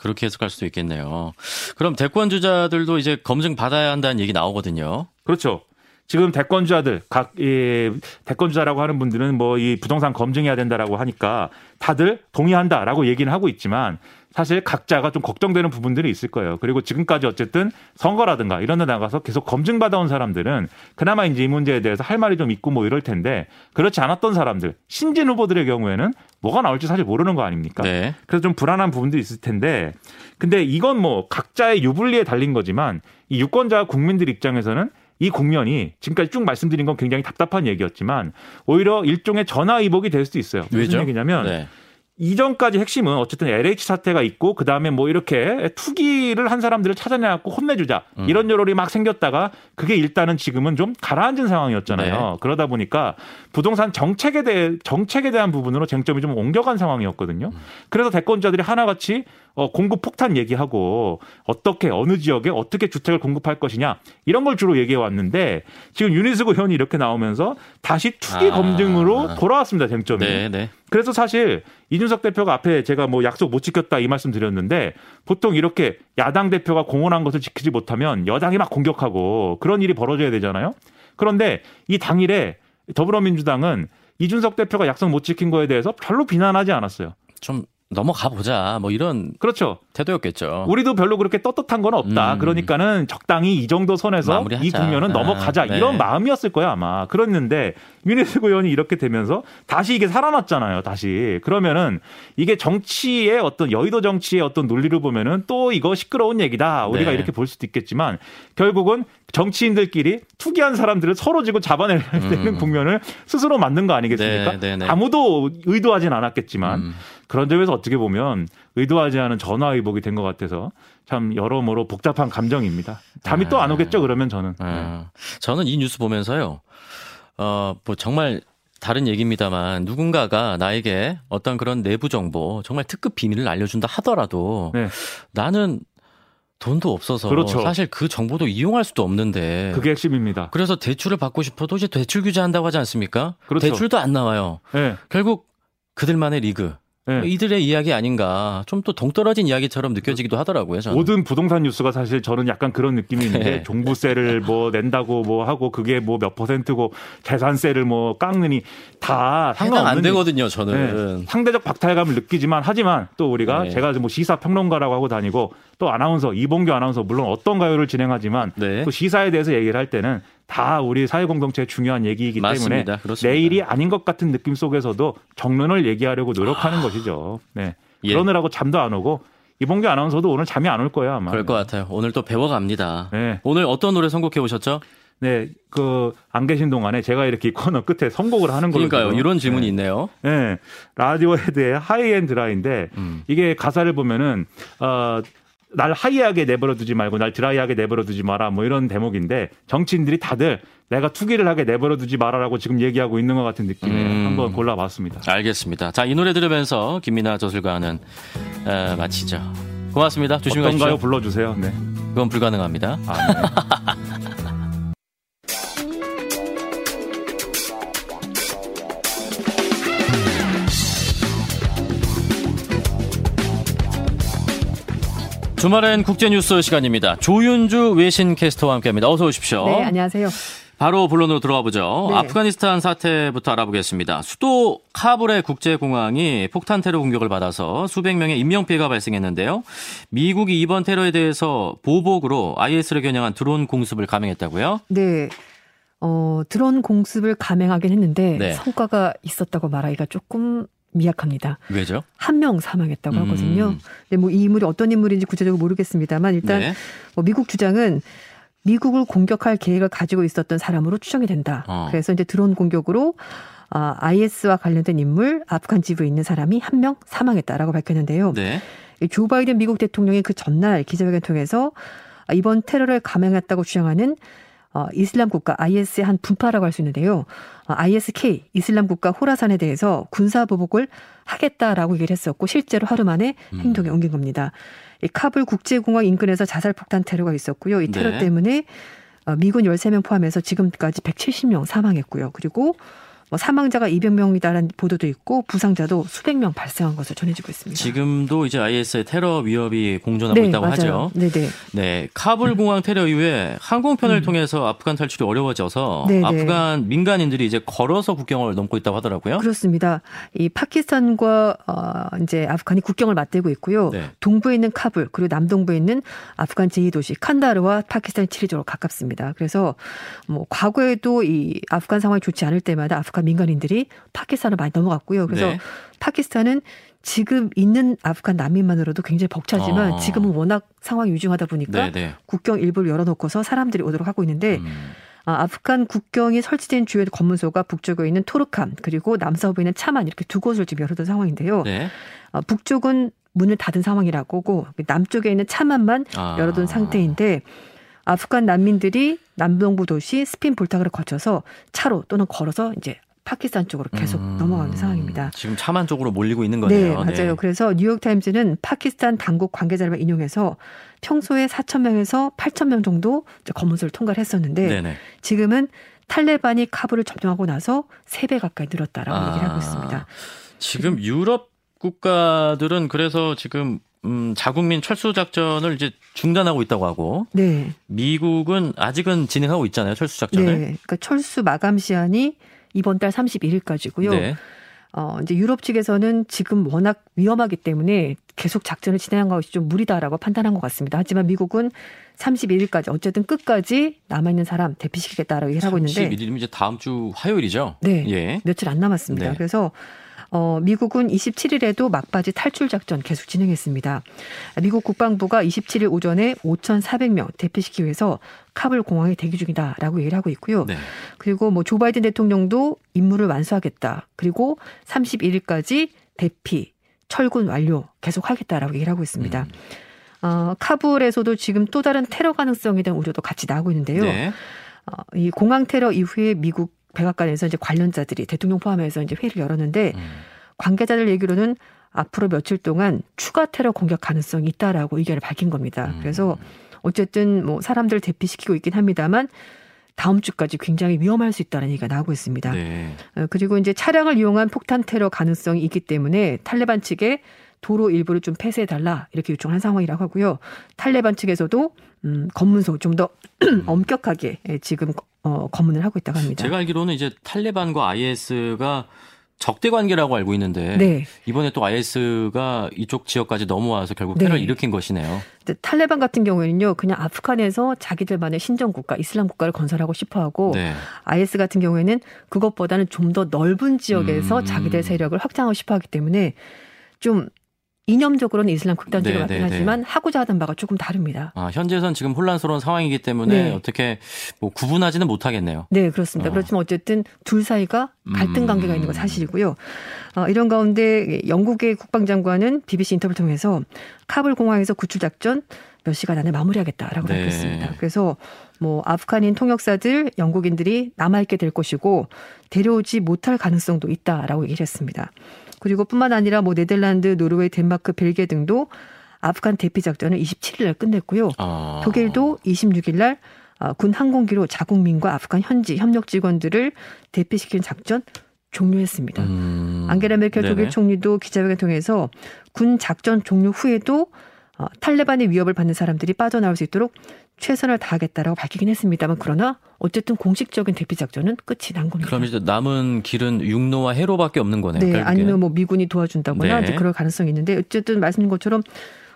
그렇게 해석할 수도 있겠네요. 그럼 대권 주자들도 이제 검증 받아야 한다는 얘기 나오거든요. 그렇죠. 지금 대권주자들 각 이, 대권주자라고 하는 분들은 뭐 이 부동산 검증해야 된다라고 하니까 다들 동의한다라고 얘기는 하고 있지만 사실 각자가 좀 걱정되는 부분들이 있을 거예요. 그리고 지금까지 어쨌든 선거라든가 이런 데 나가서 계속 검증받아온 사람들은 그나마 이제 이 문제에 대해서 할 말이 좀 있고 뭐 이럴 텐데 그렇지 않았던 사람들 신진 후보들의 경우에는 뭐가 나올지 사실 모르는 거 아닙니까? 네. 그래서 좀 불안한 부분도 있을 텐데 근데 이건 뭐 각자의 유불리에 달린 거지만 이 유권자 국민들 입장에서는 이 국면이 지금까지 쭉 말씀드린 건 굉장히 답답한 얘기였지만 오히려 일종의 전화 위복이 될 수도 있어요. 무슨 왜죠? 얘기냐면 네. 이전까지 핵심은 어쨌든 LH 사태가 있고 그 다음에 뭐 이렇게 투기를 한 사람들을 찾아내갖고 혼내주자 음. 이런 여론이 막 생겼다가 그게 일단은 지금은 좀 가라앉은 상황이었잖아요. 네. 그러다 보니까 부동산 정책에 대해 정책에 대한 부분으로 쟁점이 좀 옮겨간 상황이었거든요. 음. 그래서 대권자들이 하나같이 어, 공급 폭탄 얘기하고 어떻게 어느 지역에 어떻게 주택을 공급할 것이냐 이런 걸 주로 얘기해 왔는데 지금 유니스고 의원이 이렇게 나오면서 다시 투기 아. 검증으로 돌아왔습니다 쟁점이. 네, 네. 그래서 사실 이준석 대표가 앞에 제가 뭐 약속 못 지켰다 이 말씀 드렸는데 보통 이렇게 야당 대표가 공언한 것을 지키지 못하면 여당이 막 공격하고 그런 일이 벌어져야 되잖아요. 그런데 이 당일에 더불어민주당은 이준석 대표가 약속 못 지킨 거에 대해서 별로 비난하지 않았어요. 좀 넘어가 보자 뭐 이런 그렇죠 태도였겠죠. 우리도 별로 그렇게 떳떳한 건 없다. 음. 그러니까는 적당히 이 정도 선에서 마무리하자. 이 국면은 아, 넘어가자 네. 이런 마음이었을 거야 아마. 그랬는데 윤혜숙 의원이 이렇게 되면서 다시 이게 살아났잖아요. 다시 그러면은 이게 정치의 어떤 여의도 정치의 어떤 논리를 보면은 또 이거 시끄러운 얘기다. 우리가 네. 이렇게 볼 수도 있겠지만 결국은 정치인들끼리 투기한 사람들을 서로 지고 잡아내는 음. 국면을 스스로 만든 거 아니겠습니까? 네, 네, 네. 아무도 의도하진 않았겠지만 음. 그런 점에서 어떻게 보면 의도하지 않은 전화위복이 된 것 같아서 참 여러모로 복잡한 감정입니다. 잠이 아. 또안 오겠죠, 그러면 저는. 아. 저는 이 뉴스 보면서요, 어, 뭐 정말 다른 얘기입니다만 누군가가 나에게 어떤 그런 내부 정보, 정말 특급 비밀을 알려준다 하더라도 네. 나는 돈도 없어서 그렇죠. 사실 그 정보도 이용할 수도 없는데 그게 핵심입니다. 그래서 대출을 받고 싶어도 이제 대출 규제한다고 하지 않습니까? 그렇죠. 대출도 안 나와요. 네. 결국 그들만의 리그 네. 이들의 이야기 아닌가 좀 또 동떨어진 이야기처럼 느껴지기도 하더라고요. 저는. 모든 부동산 뉴스가 사실 저는 약간 그런 느낌이 있는데 네. 종부세를 뭐 낸다고 뭐 하고 그게 뭐 몇 퍼센트고 재산세를 뭐 깎느니 다 상관 안 되거든요. 저는 네. 상대적 박탈감을 느끼지만 하지만 또 우리가 네. 제가 뭐 시사 평론가라고 하고 다니고 또 아나운서 이봉규 아나운서 물론 어떤 가요를 진행하지만 네. 또 시사에 대해서 얘기를 할 때는 다 우리 사회 공동체의 중요한 얘기이기 맞습니다. 때문에 그렇습니다. 내일이 아닌 것 같은 느낌 속에서도 정론을 얘기하려고 노력하는 아... 것이죠. 네. 예. 그러느라고 잠도 안 오고 이봉규 아나운서도 오늘 잠이 안 올 거예요 아마. 그럴 것 같아요. 오늘 또 배워갑니다. 네. 오늘 어떤 노래 선곡해 오셨죠? 네, 그 안 계신 동안에 제가 이렇게 코너 끝에 선곡을 하는 거예요. 그러니까요. 이런 질문이 네. 있네요. 네, 라디오헤드의 High and Dry인데 음. 이게 가사를 보면은 어 날 high하게 내버려 두지 말고 날 드라이하게 내버려 두지 마라 뭐 이런 대목인데 정치인들이 다들 내가 투기를 하게 내버려 두지 마라라고 지금 얘기하고 있는 것 같은 느낌에 음. 한번 골라봤습니다. 알겠습니다. 자, 이 노래 들으면서 김민하 저술가는 에, 마치죠. 고맙습니다. 조심히. 어떤가요? 불러주세요. 네. 그건 불가능합니다. 아, 네. 주말엔 국제뉴스 시간입니다. 조윤주 외신 캐스터와 함께합니다. 어서 오십시오. 네, 안녕하세요. 바로 본론으로 들어가 보죠. 네. 아프가니스탄 사태부터 알아보겠습니다. 수도 카불의 국제공항이 폭탄 테러 공격을 받아서 수백 명의 인명피해가 발생했는데요. 미국이 이번 테러에 대해서 보복으로 IS를 겨냥한 드론 공습을 감행했다고요? 네. 어, 드론 공습을 감행하긴 했는데 네. 성과가 있었다고 말하기가 조금 미약합니다. 왜죠? 한 명 사망했다고 음. 하거든요. 근데 뭐 이 인물이 어떤 인물인지 구체적으로 모르겠습니다만 일단 네. 뭐 미국 주장은 미국을 공격할 계획을 가지고 있었던 사람으로 추정이 된다. 어. 그래서 이제 드론 공격으로 아, IS와 관련된 인물, 아프간 지부에 있는 사람이 한 명 사망했다라고 밝혔는데요. 네. 조 바이든 미국 대통령이 그 전날 기자회견 통해서 이번 테러를 감행했다고 주장하는 어, 이슬람 국가 IS의 한 분파라고 할 수 있는데요. 어, ISK 이슬람 국가 호라산에 대해서 군사 보복을 하겠다라고 얘기를 했었고 실제로 하루 만에 음. 행동에 옮긴 겁니다. 이 카불 국제공항 인근에서 자살 폭탄 테러가 있었고요. 이 테러 네. 때문에 어, 미군 13명 포함해서 지금까지 170명 사망했고요. 그리고 뭐 사망자가 200명이다라는 보도도 있고 부상자도 수백 명 발생한 것으로 전해지고 있습니다. 지금도 이제 IS의 테러 위협이 공존하고 네, 있다고 맞아요. 하죠. 네, 네. 네, 카불 공항 테러 이후에 항공편을 음. 통해서 아프간 탈출이 어려워져서 네네. 네. 아프간 민간인들이 이제 걸어서 국경을 넘고 있다고 하더라고요. 그렇습니다. 이 파키스탄과 어 이제 아프간이 국경을 맞대고 있고요. 네. 동부에 있는 카불 그리고 남동부에 있는 아프간 제2도시 칸다르와 파키스탄이 지리적으로 가깝습니다. 그래서 뭐 과거에도 이 아프간 상황이 좋지 않을 때마다 아프간 아프간 민간인들이 파키스탄을 많이 넘어갔고요. 그래서 네. 파키스탄은 지금 있는 아프간 난민만으로도 굉장히 벅차지만 어. 지금은 워낙 상황이 유중하다 보니까 네네. 네. 국경 일부를 열어놓고서 사람들이 오도록 하고 있는데 음. 아, 아프간 국경이 설치된 주요 검문소가 북쪽에 있는 토르칸 그리고 남서부에 있는 차만 이렇게 두 곳을 지금 열어둔 상황인데요. 네. 아, 북쪽은 문을 닫은 상황이라고 남쪽에 있는 차만만 아. 열어둔 상태인데 아프간 난민들이 남동부 도시 스핀 볼타그를 거쳐서 차로 또는 걸어서 이제 파키스탄 쪽으로 계속 음, 넘어가는 상황입니다. 지금 차만 쪽으로 몰리고 있는 거네요. 네, 맞아요. 네. 그래서 뉴욕타임즈는 파키스탄 당국 관계자를 인용해서 평소에 4천 명에서 8천 명 정도 검문소를 통과를 했었는데 네네. 지금은 탈레반이 카불을 점령하고 나서 3배 가까이 늘었다라고 아, 얘기를 하고 있습니다. 지금 유럽 국가들은 그래서 지금 음, 자국민 철수 작전을 이제 중단하고 있다고 하고 네. 미국은 아직은 진행하고 있잖아요. 철수 작전을. 네. 그러니까 철수 마감 시한이 이번 달 31일까지고요. 네. 어, 이제 유럽 측에서는 지금 워낙 위험하기 때문에 계속 작전을 진행한 것이 좀 무리다라고 판단한 것 같습니다. 하지만 미국은 31일까지 어쨌든 끝까지 남아있는 사람 대피시키겠다라고 얘기를 하고 있는데 31일이면 이제 다음 주 화요일이죠. 네. 예. 며칠 안 남았습니다. 네. 그래서 어, 미국은 27일에도 막바지 탈출 작전 계속 진행했습니다. 미국 국방부가 27일 오전에 5,400명 대피시키기 위해서 카불 공항에 대기 중이다라고 얘기를 하고 있고요. 네. 그리고 뭐 조 바이든 대통령도 임무를 완수하겠다. 그리고 31일까지 대피, 철군 완료 계속 하겠다라고 얘기를 하고 있습니다. 음. 어, 카불에서도 지금 또 다른 테러 가능성에 대한 우려도 같이 나오고 있는데요. 네. 어, 이 공항 테러 이후에 미국 백악관에서 이제 관련자들이 대통령 포함해서 이제 회의를 열었는데 음. 관계자들 얘기로는 앞으로 며칠 동안 추가 테러 공격 가능성이 있다라고 의견을 밝힌 겁니다. 음. 그래서 어쨌든 뭐 사람들 대피시키고 있긴 합니다만 다음 주까지 굉장히 위험할 수 있다는 얘기가 나오고 있습니다. 네. 어, 그리고 이제 차량을 이용한 폭탄 테러 가능성이 있기 때문에 탈레반 측에 도로 일부를 좀 폐쇄해 달라 이렇게 요청한 상황이라고 하고요. 탈레반 측에서도 음, 검문소 좀더 음. 엄격하게 예, 지금 어, 검문을 하고 있다고 합니다. 제가 알기로는 이제 탈레반과 IS가 적대 관계라고 알고 있는데 네. 이번에 또 IS가 이쪽 지역까지 넘어와서 결국 테러를 네. 일으킨 것이네요. 탈레반 같은 경우에는요, 그냥 아프간에서 자기들만의 신정 국가, 이슬람 국가를 건설하고 싶어하고 네. IS 같은 경우에는 그것보다는 좀 더 넓은 지역에서 음. 자기들 세력을 확장하고 싶어하기 때문에 좀 이념적으로는 이슬람 극단주의 네, 맞긴 네, 네, 하지만 하고자 하던 바가 조금 다릅니다. 아, 현재선 지금 혼란스러운 상황이기 때문에 네. 어떻게 뭐 구분하지는 못하겠네요. 네, 그렇습니다. 어. 그렇지만 어쨌든 둘 사이가 갈등 관계가 음. 있는 건 사실이고요. 어, 이런 가운데 영국의 국방장관은 BBC 인터뷰를 통해서 카불 공항에서 구출 작전 몇 시간 안에 마무리하겠다라고 네. 밝혔습니다. 그래서 뭐 아프간인 통역사들 영국인들이 남아있게 될 것이고 데려오지 못할 가능성도 있다라고 얘기를 했습니다. 그리고 뿐만 아니라 뭐 네덜란드, 노르웨이, 덴마크, 벨기에 등도 아프간 대피 작전을 27일 날 끝냈고요. 아. 독일도 26일 날 아, 군 항공기로 자국민과 아프간 현지 협력 직원들을 대피시키는 작전 종료했습니다. 음. 앙게라 메켈 네네. 독일 총리도 기자회견 통해서 군 작전 종료 후에도 어, 탈레반의 위협을 받는 사람들이 빠져나올 수 있도록 최선을 다하겠다라고 밝히긴 했습니다만 그러나 어쨌든 공식적인 대피 작전은 끝이 난 겁니다. 그럼 이제 남은 길은 육로와 해로밖에 없는 거네요. 네, 결국에. 아니면 뭐 미군이 도와준다거나 네. 그럴 가능성이 있는데 어쨌든 말씀드린 것처럼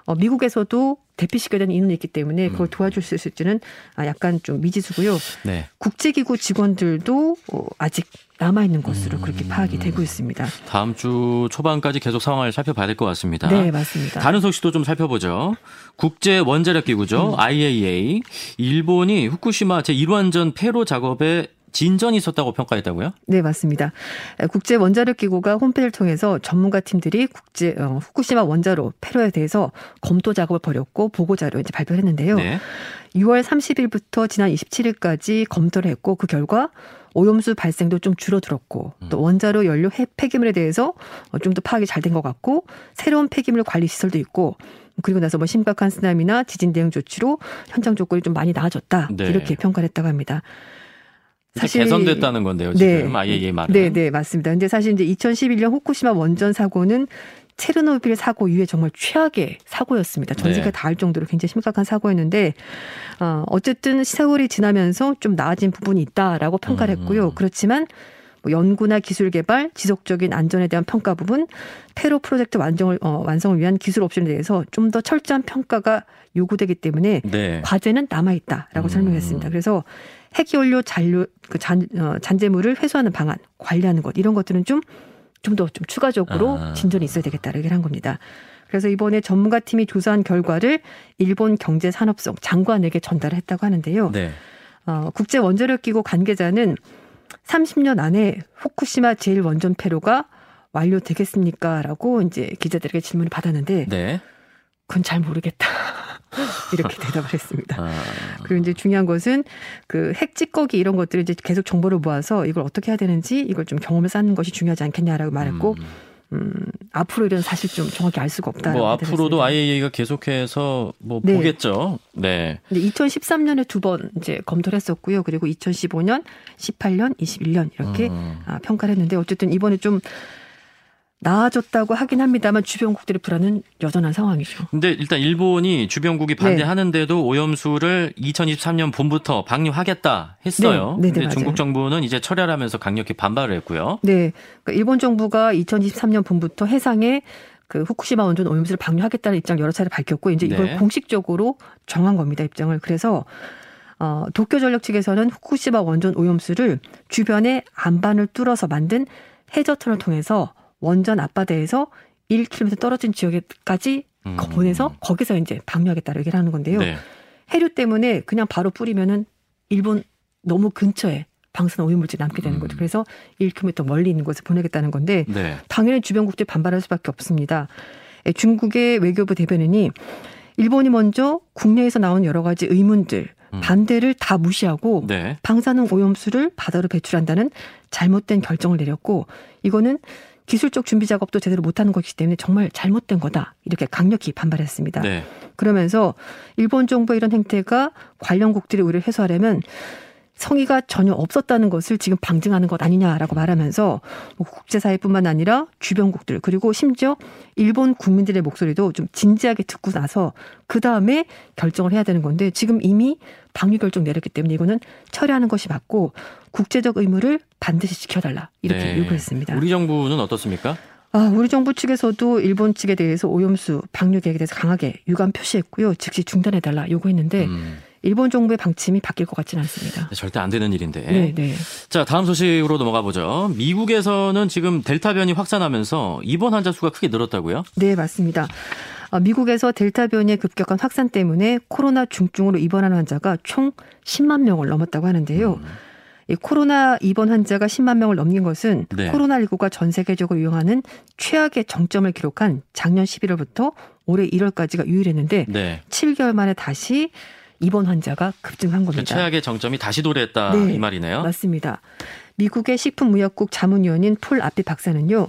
어, 미국에서도 대피시켜야 되는 인원이 있기 때문에 그걸 음. 도와줄 수 있을지는 아, 약간 좀 미지수고요. 네. 국제기구 직원들도 어, 아직 남아 있는 것으로 음. 그렇게 파악이 되고 있습니다. 다음 주 초반까지 계속 상황을 살펴봐야 될 것 같습니다. 네, 맞습니다. 다른 소식도 좀 살펴보죠. 국제 원자력 기구죠. 음. IAEA 일본이 후쿠시마 제 1원전 폐로 작업에 진전이 있었다고 평가했다고요? 네, 맞습니다. 국제 원자력 기구가 홈페이지를 통해서 전문가 팀들이 국제 어, 후쿠시마 원자로 폐로에 대해서 검토 작업을 벌였고 보고 자료 이제 발표했는데요. 네. 6월 30일부터 지난 27일까지 검토를 했고 그 결과 오염수 발생도 좀 줄어들었고 또 음. 원자로 연료 폐기물에 대해서 어, 좀더 파악이 잘 된 것 같고 새로운 폐기물 관리 시설도 있고 그리고 나서 뭐 심각한 쓰나미나 지진 대응 조치로 현장 조건이 좀 많이 나아졌다 네. 이렇게 평가를 했다고 합니다. 사실 개선됐다는 건데요, 지금 네. IAEA 말은. 네, 네, 맞습니다. 근데 사실 이제 2011년 후쿠시마 원전 사고는 체르노빌 사고 이후에 정말 최악의 사고였습니다. 전 세계가 네. 다알 정도로 굉장히 심각한 사고였는데 어, 어쨌든 세월이 지나면서 좀 나아진 부분이 있다라고 평가를 했고요. 음. 그렇지만 뭐 연구나 기술 개발, 지속적인 안전에 대한 평가 부분, 페로 프로젝트 완성을 어, 완성을 위한 기술 옵션에 대해서 좀 더 철저한 평가가 요구되기 때문에 네. 과제는 남아 있다라고 음. 설명했습니다. 그래서 핵연료 잔료 그 잔, 어, 잔재물을 회수하는 방안, 관리하는 것 이런 것들은 좀 좀 더좀 좀 추가적으로 아. 진전이 있어야 되겠다 이렇게 한 겁니다. 그래서 이번에 전문가 팀이 조사한 결과를 일본 경제산업성 장관에게 전달을 했다고 하는데요. 네. 어, 국제 원자력 기구 관계자는 30년 안에 후쿠시마 제일 원전 폐로가 완료되겠습니까?라고 이제 기자들에게 질문을 받았는데 네. 그건 잘 모르겠다. 이렇게 대답을 했습니다. 아. 그리고 이제 중요한 것은 그 핵 찌꺼기 이런 것들을 이제 계속 정보를 모아서 이걸 어떻게 해야 되는지 이걸 좀 경험을 쌓는 것이 중요하지 않겠냐라고 말했고 음. 음, 앞으로 이런 사실 좀 정확히 알 수가 없다. 뭐 앞으로도 IAEA가 계속해서 뭐 네. 보겠죠. 네. 근데 2013년에 두 번 이제 검토를 했었고요. 그리고 2015년, 18년, 21년 이렇게 음. 아, 평가를 했는데 어쨌든 이번에 좀 나아졌다고 하긴 합니다만 주변국들의 불안은 여전한 상황이죠. 근데 일단 일본이 주변국이 반대하는데도 네. 오염수를 2023년 봄부터 방류하겠다 했어요. 네, 네, 네 근데 중국 정부는 이제 철회하면서 강력히 반발을 했고요. 네. 그러니까 일본 정부가 2023년 봄부터 해상에 그 후쿠시마 원전 오염수를 방류하겠다는 입장 여러 차례 밝혔고 이제 이걸 네. 공식적으로 정한 겁니다. 입장을. 그래서 어, 도쿄 전력 측에서는 후쿠시마 원전 오염수를 주변에 안반을 뚫어서 만든 해저터를 통해서 원전 앞바다에서 1km 떨어진 지역에까지 음. 보내서 거기서 이제 방류하겠다고 얘기를 하는 건데요. 네. 해류 때문에 그냥 바로 뿌리면은 일본 너무 근처에 방사능 오염물질 남게 되는 거죠. 음. 그래서 1km 멀리 있는 곳에 보내겠다는 건데 네. 당연히 주변국들이 반발할 수밖에 없습니다. 예, 중국의 외교부 대변인이 일본이 먼저 국내에서 나온 여러 가지 의문들 음. 반대를 다 무시하고 네. 방사능 오염수를 바다로 배출한다는 잘못된 결정을 내렸고 이거는 기술적 준비 작업도 제대로 못하는 것이기 때문에 정말 잘못된 거다 이렇게 강력히 반발했습니다. 네. 그러면서 일본 정부의 이런 행태가 관련국들이 우리를 해소하려면 성의가 전혀 없었다는 것을 지금 방증하는 것 아니냐라고 말하면서 뭐 국제사회뿐만 아니라 주변국들 그리고 심지어 일본 국민들의 목소리도 좀 진지하게 듣고 나서 그 다음에 결정을 해야 되는 건데 지금 이미 방위 결정 내렸기 때문에 이거는 처리하는 것이 맞고 국제적 의무를 반드시 지켜달라 이렇게 네. 요구했습니다. 우리 정부는 어떻습니까? 아, 우리 정부 측에서도 일본 측에 대해서 오염수 방류 계획에 대해서 강하게 유감 표시했고요. 즉시 중단해달라 요구했는데 음. 일본 정부의 방침이 바뀔 것 같지는 않습니다. 네, 절대 안 되는 일인데. 네, 네. 자, 다음 소식으로 넘어가 보죠. 미국에서는 지금 델타 변이 확산하면서 입원 환자 수가 크게 늘었다고요? 네, 맞습니다. 어, 미국에서 델타 변이의 급격한 확산 때문에 코로나 중증으로 입원하는 환자가 총 10만 명을 넘었다고 하는데요. 음. 이 코로나 입원 환자가 10만 명을 넘긴 것은 네. 코로나19가 전 세계적으로 유행하는 최악의 정점을 기록한 작년 11월부터 올해 1월까지가 유일했는데 네. 7개월 만에 다시 입원 환자가 급증한 겁니다. 최악의 정점이 다시 도래했다 네, 이 말이네요. 맞습니다. 미국의 식품무역국 자문위원인 폴 아피 박사는요,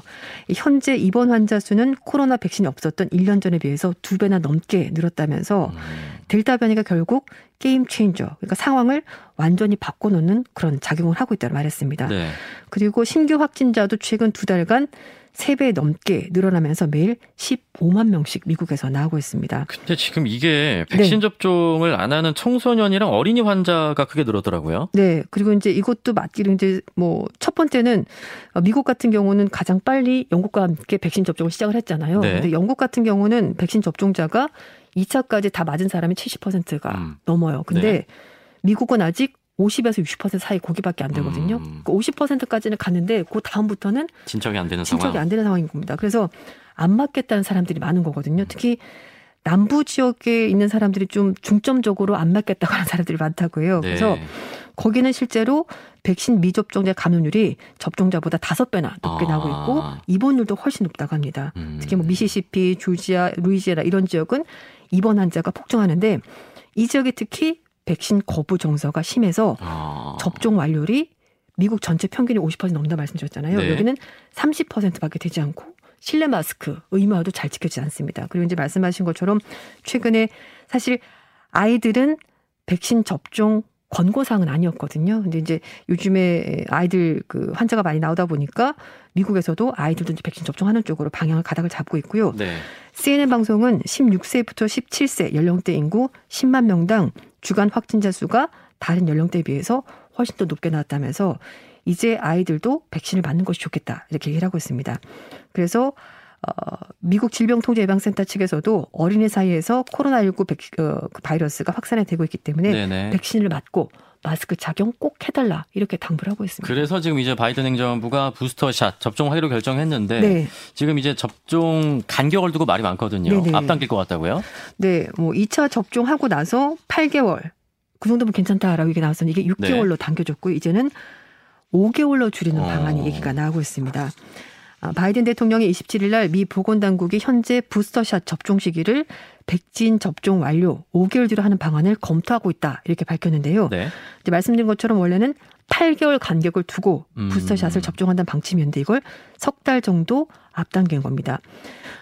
현재 입원 환자 수는 코로나 백신이 없었던 1년 전에 비해서 두 배나 넘게 늘었다면서 음. 델타 변이가 결국 게임 체인저, 그러니까 상황을 완전히 바꿔놓는 그런 작용을 하고 있다고 말했습니다. 네. 그리고 신규 확진자도 최근 두 달간 3배 넘게 늘어나면서 매일 15만 명씩 미국에서 나오고 있습니다. 근데 지금 이게 백신 네. 접종을 안 하는 청소년이랑 어린이 환자가 크게 늘었더라고요. 네. 그리고 이제 이것도 맞기로 이제 뭐 첫 번째는 미국 같은 경우는 가장 빨리 영국과 함께 백신 접종을 시작을 했잖아요. 네. 근데 영국 같은 경우는 백신 접종자가 2차까지 다 맞은 사람이 70%가 음. 넘어요. 근데 네. 미국은 아직 50에서 60% 사이 거기밖에 안 되거든요. 음. 그 50%까지는 갔는데 그 다음부터는 진척이 안 되는 진척이 상황. 안 되는 상황인 겁니다. 그래서 안 맞겠다는 사람들이 많은 거거든요. 특히 남부 지역에 있는 사람들이 좀 중점적으로 안 맞겠다고 하는 사람들이 많다고 해요. 네. 그래서 거기는 실제로 백신 미접종자 감염률이 접종자보다 다섯 배나 높게 아. 나오고 있고 입원율도 훨씬 높다고 합니다. 음. 특히 뭐 미시시피, 조지아, 루이지애나 이런 지역은 입원 환자가 폭증하는데 이 지역에 특히 백신 거부 정서가 심해서 아. 접종 완료율이 미국 전체 평균이 50% 넘는다 말씀드렸잖아요. 네. 여기는 30%밖에 되지 않고 실내 마스크 의무화도 잘 지켜지지 않습니다. 그리고 이제 말씀하신 것처럼 최근에 사실 아이들은 백신 접종 권고사항은 아니었거든요. 근데 이제 요즘에 아이들 그 환자가 많이 나오다 보니까 미국에서도 아이들도 이제 백신 접종하는 쪽으로 방향을 가닥을 잡고 있고요. 네. CNN 방송은 16세부터 17세 연령대 인구 10만 명당 주간 확진자 수가 다른 연령대에 비해서 훨씬 더 높게 나왔다면서 이제 아이들도 백신을 맞는 것이 좋겠다 이렇게 얘기를 하고 있습니다. 그래서 어, 미국 질병통제예방센터 측에서도 어린이 사이에서 코로나19 백, 어, 그 바이러스가 확산이 되고 있기 때문에 네네. 백신을 맞고 마스크 착용 꼭 해달라 이렇게 당부를 하고 있습니다. 그래서 지금 이제 바이든 행정부가 부스터샷 접종하기로 결정했는데 네. 지금 이제 접종 간격을 두고 말이 많거든요. 네네. 앞당길 것 같다고요? 네, 뭐 2차 접종하고 나서 8개월 그 정도면 괜찮다라고 얘기 나왔었는데 이게 6개월로 네. 당겨졌고 이제는 5개월로 줄이는 어. 방안이 얘기가 나오고 있습니다. 아, 바이든 대통령이 27일 날 미 보건당국이 현재 부스터샷 접종 시기를 백신 접종 완료 5개월 뒤로 하는 방안을 검토하고 있다 이렇게 밝혔는데요. 네. 이제 말씀드린 것처럼 원래는 8개월 간격을 두고 음. 부스터샷을 접종한다는 방침이었는데 이걸 석 달 정도 앞당긴 겁니다.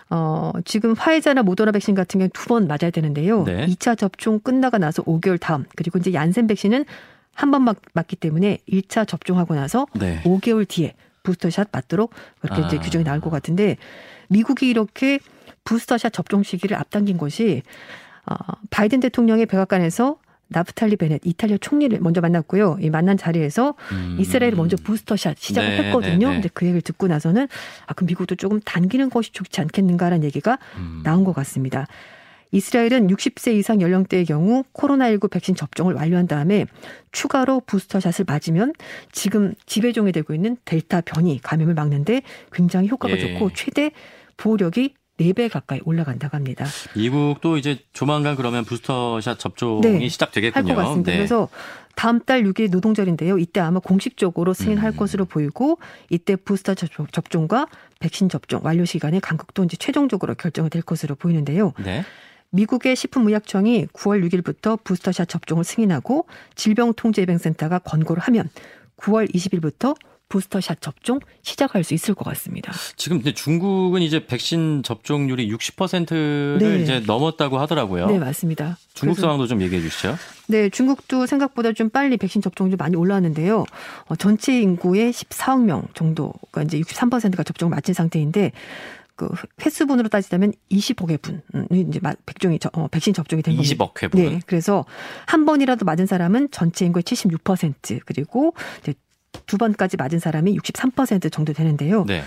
어, 지금 화이자나 모더나 백신 같은 경우 두 번 맞아야 되는데요. 네. 2차 접종 끝나고 나서 5개월 다음 그리고 이제 얀센 백신은 한 번 맞기 때문에 1차 접종하고 나서 네. 5개월 뒤에 부스터샷 맞도록 그렇게 아. 이제 규정이 나올 것 같은데 미국이 이렇게 부스터샷 접종 시기를 앞당긴 것이 어, 바이든 대통령의 백악관에서 나프탈리 베넷 이탈리아 총리를 먼저 만났고요. 이 만난 자리에서 음. 이스라엘이 먼저 부스터샷 시작을 네, 했거든요. 네, 네. 근데 그 얘기를 듣고 나서는 아 그럼 미국도 조금 당기는 것이 좋지 않겠는가라는 얘기가 음. 나온 것 같습니다. 이스라엘은 60세 이상 연령대의 경우 코로나19 백신 접종을 완료한 다음에 추가로 부스터샷을 맞으면 지금 지배종이 되고 있는 델타 변이 감염을 막는데 굉장히 효과가 예. 좋고 최대 보호력이 4배 가까이 올라간다고 합니다. 미국도 이제 조만간 그러면 부스터샷 접종이 네, 시작되겠군요. 할 것 같습니다. 네. 그래서 다음 달 6일 노동절인데요. 이때 아마 공식적으로 승인할 음. 것으로 보이고 이때 부스터 접종과 백신 접종 완료 시간의 간극도 이제 최종적으로 결정이 될 것으로 보이는데요. 네. 미국의 식품의약청이 9월 6일부터 부스터샷 접종을 승인하고 질병통제예방센터가 권고를 하면 9월 20일부터 부스터샷 접종 시작할 수 있을 것 같습니다. 지금 근데 중국은 이제 백신 접종률이 60%를 네. 이제 넘었다고 하더라고요. 네, 맞습니다. 중국 상황도 좀 얘기해 주시죠. 네, 중국도 생각보다 좀 빨리 백신 접종률 많이 올라왔는데요. 어, 전체 인구의 14억 명 정도가 이제 63%가 접종을 마친 상태인데 그 횟수분으로 따지자면 20억 회 분이 음, 이제 백종이 어, 백신 접종이 된 겁니다. 20억 회분. 네. 그래서 한 번이라도 맞은 사람은 전체 인구의 76% 그리고 이제 두 번까지 맞은 사람이 63% 정도 되는데요. 네.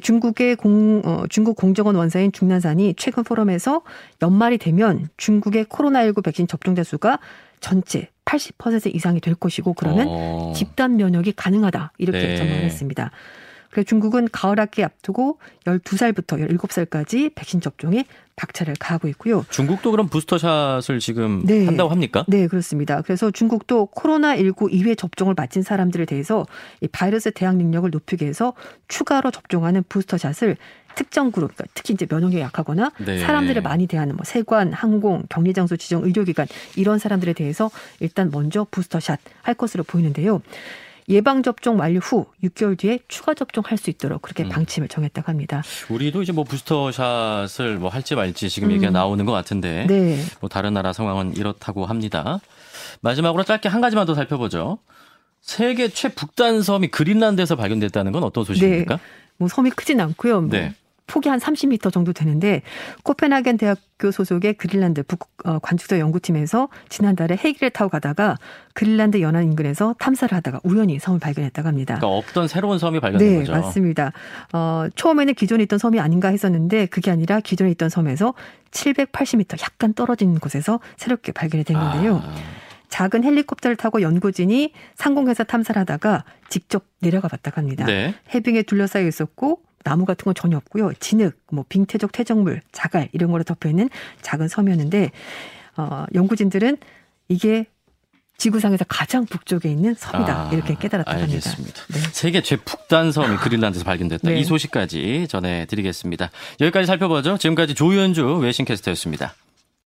중국의 공, 어, 중국 공정원 원사인 중난산이 최근 포럼에서 연말이 되면 중국의 코로나19 백신 접종자 수가 전체 80% 이상이 될 것이고 그러면 어. 집단 면역이 가능하다 이렇게 네. 전망했습니다. 그래서 중국은 가을 학기 앞두고 12살부터 17살까지 백신 접종에 박차를 가하고 있고요. 중국도 그럼 부스터샷을 지금 네. 한다고 합니까? 네, 그렇습니다. 그래서 중국도 코로나19 2회 접종을 마친 사람들에 대해서 이 바이러스 대항 능력을 높이기 위해서 추가로 접종하는 부스터샷을 특정 그룹, 그러니까 특히 이제 면역력이 약하거나 네. 사람들을 많이 대하는 뭐 세관, 항공, 격리장소 지정 의료기관 이런 사람들에 대해서 일단 먼저 부스터샷 할 것으로 보이는데요. 예방 접종 완료 후 6개월 뒤에 추가 접종할 수 있도록 그렇게 음. 방침을 정했다고 합니다. 우리도 이제 뭐 부스터샷을 뭐 할지 말지 지금 음. 얘기가 나오는 것 같은데 네. 뭐 다른 나라 상황은 이렇다고 합니다. 마지막으로 짧게 한 가지만 더 살펴보죠. 세계 최북단 섬이 그린란드에서 발견됐다는 건 어떤 소식입니까? 네. 뭐 섬이 크진 않고요. 뭐 네. 폭이 한 30m 정도 되는데 코펜하겐 대학교 소속의 그린란드 북 어, 관측소 연구팀에서 지난달에 헬기를 타고 가다가 그린란드 연안 인근에서 탐사를 하다가 우연히 섬을 발견했다고 합니다. 그러니까 없던 새로운 섬이 발견된 네, 거죠. 네, 맞습니다. 어, 처음에는 기존에 있던 섬이 아닌가 했었는데 그게 아니라 기존에 있던 섬에서 780m 약간 떨어진 곳에서 새롭게 발견이 된 건데요. 아. 작은 헬리콥터를 타고 연구진이 상공에서 탐사를 하다가 직접 내려가 봤다고 합니다. 네. 해빙에 둘러싸여 있었고 나무 같은 건 전혀 없고요. 진흙, 뭐 빙태적 퇴적물, 자갈 이런 거로 덮여 있는 작은 섬이었는데 어, 연구진들은 이게 지구상에서 가장 북쪽에 있는 섬이다 아, 이렇게 깨달았다고 합니다. 알겠습니다. 네. 세계 최북단 섬이 그린란드에서 발견됐다. 네. 이 소식까지 전해드리겠습니다. 여기까지 살펴보죠. 지금까지 조현주 외신캐스터였습니다.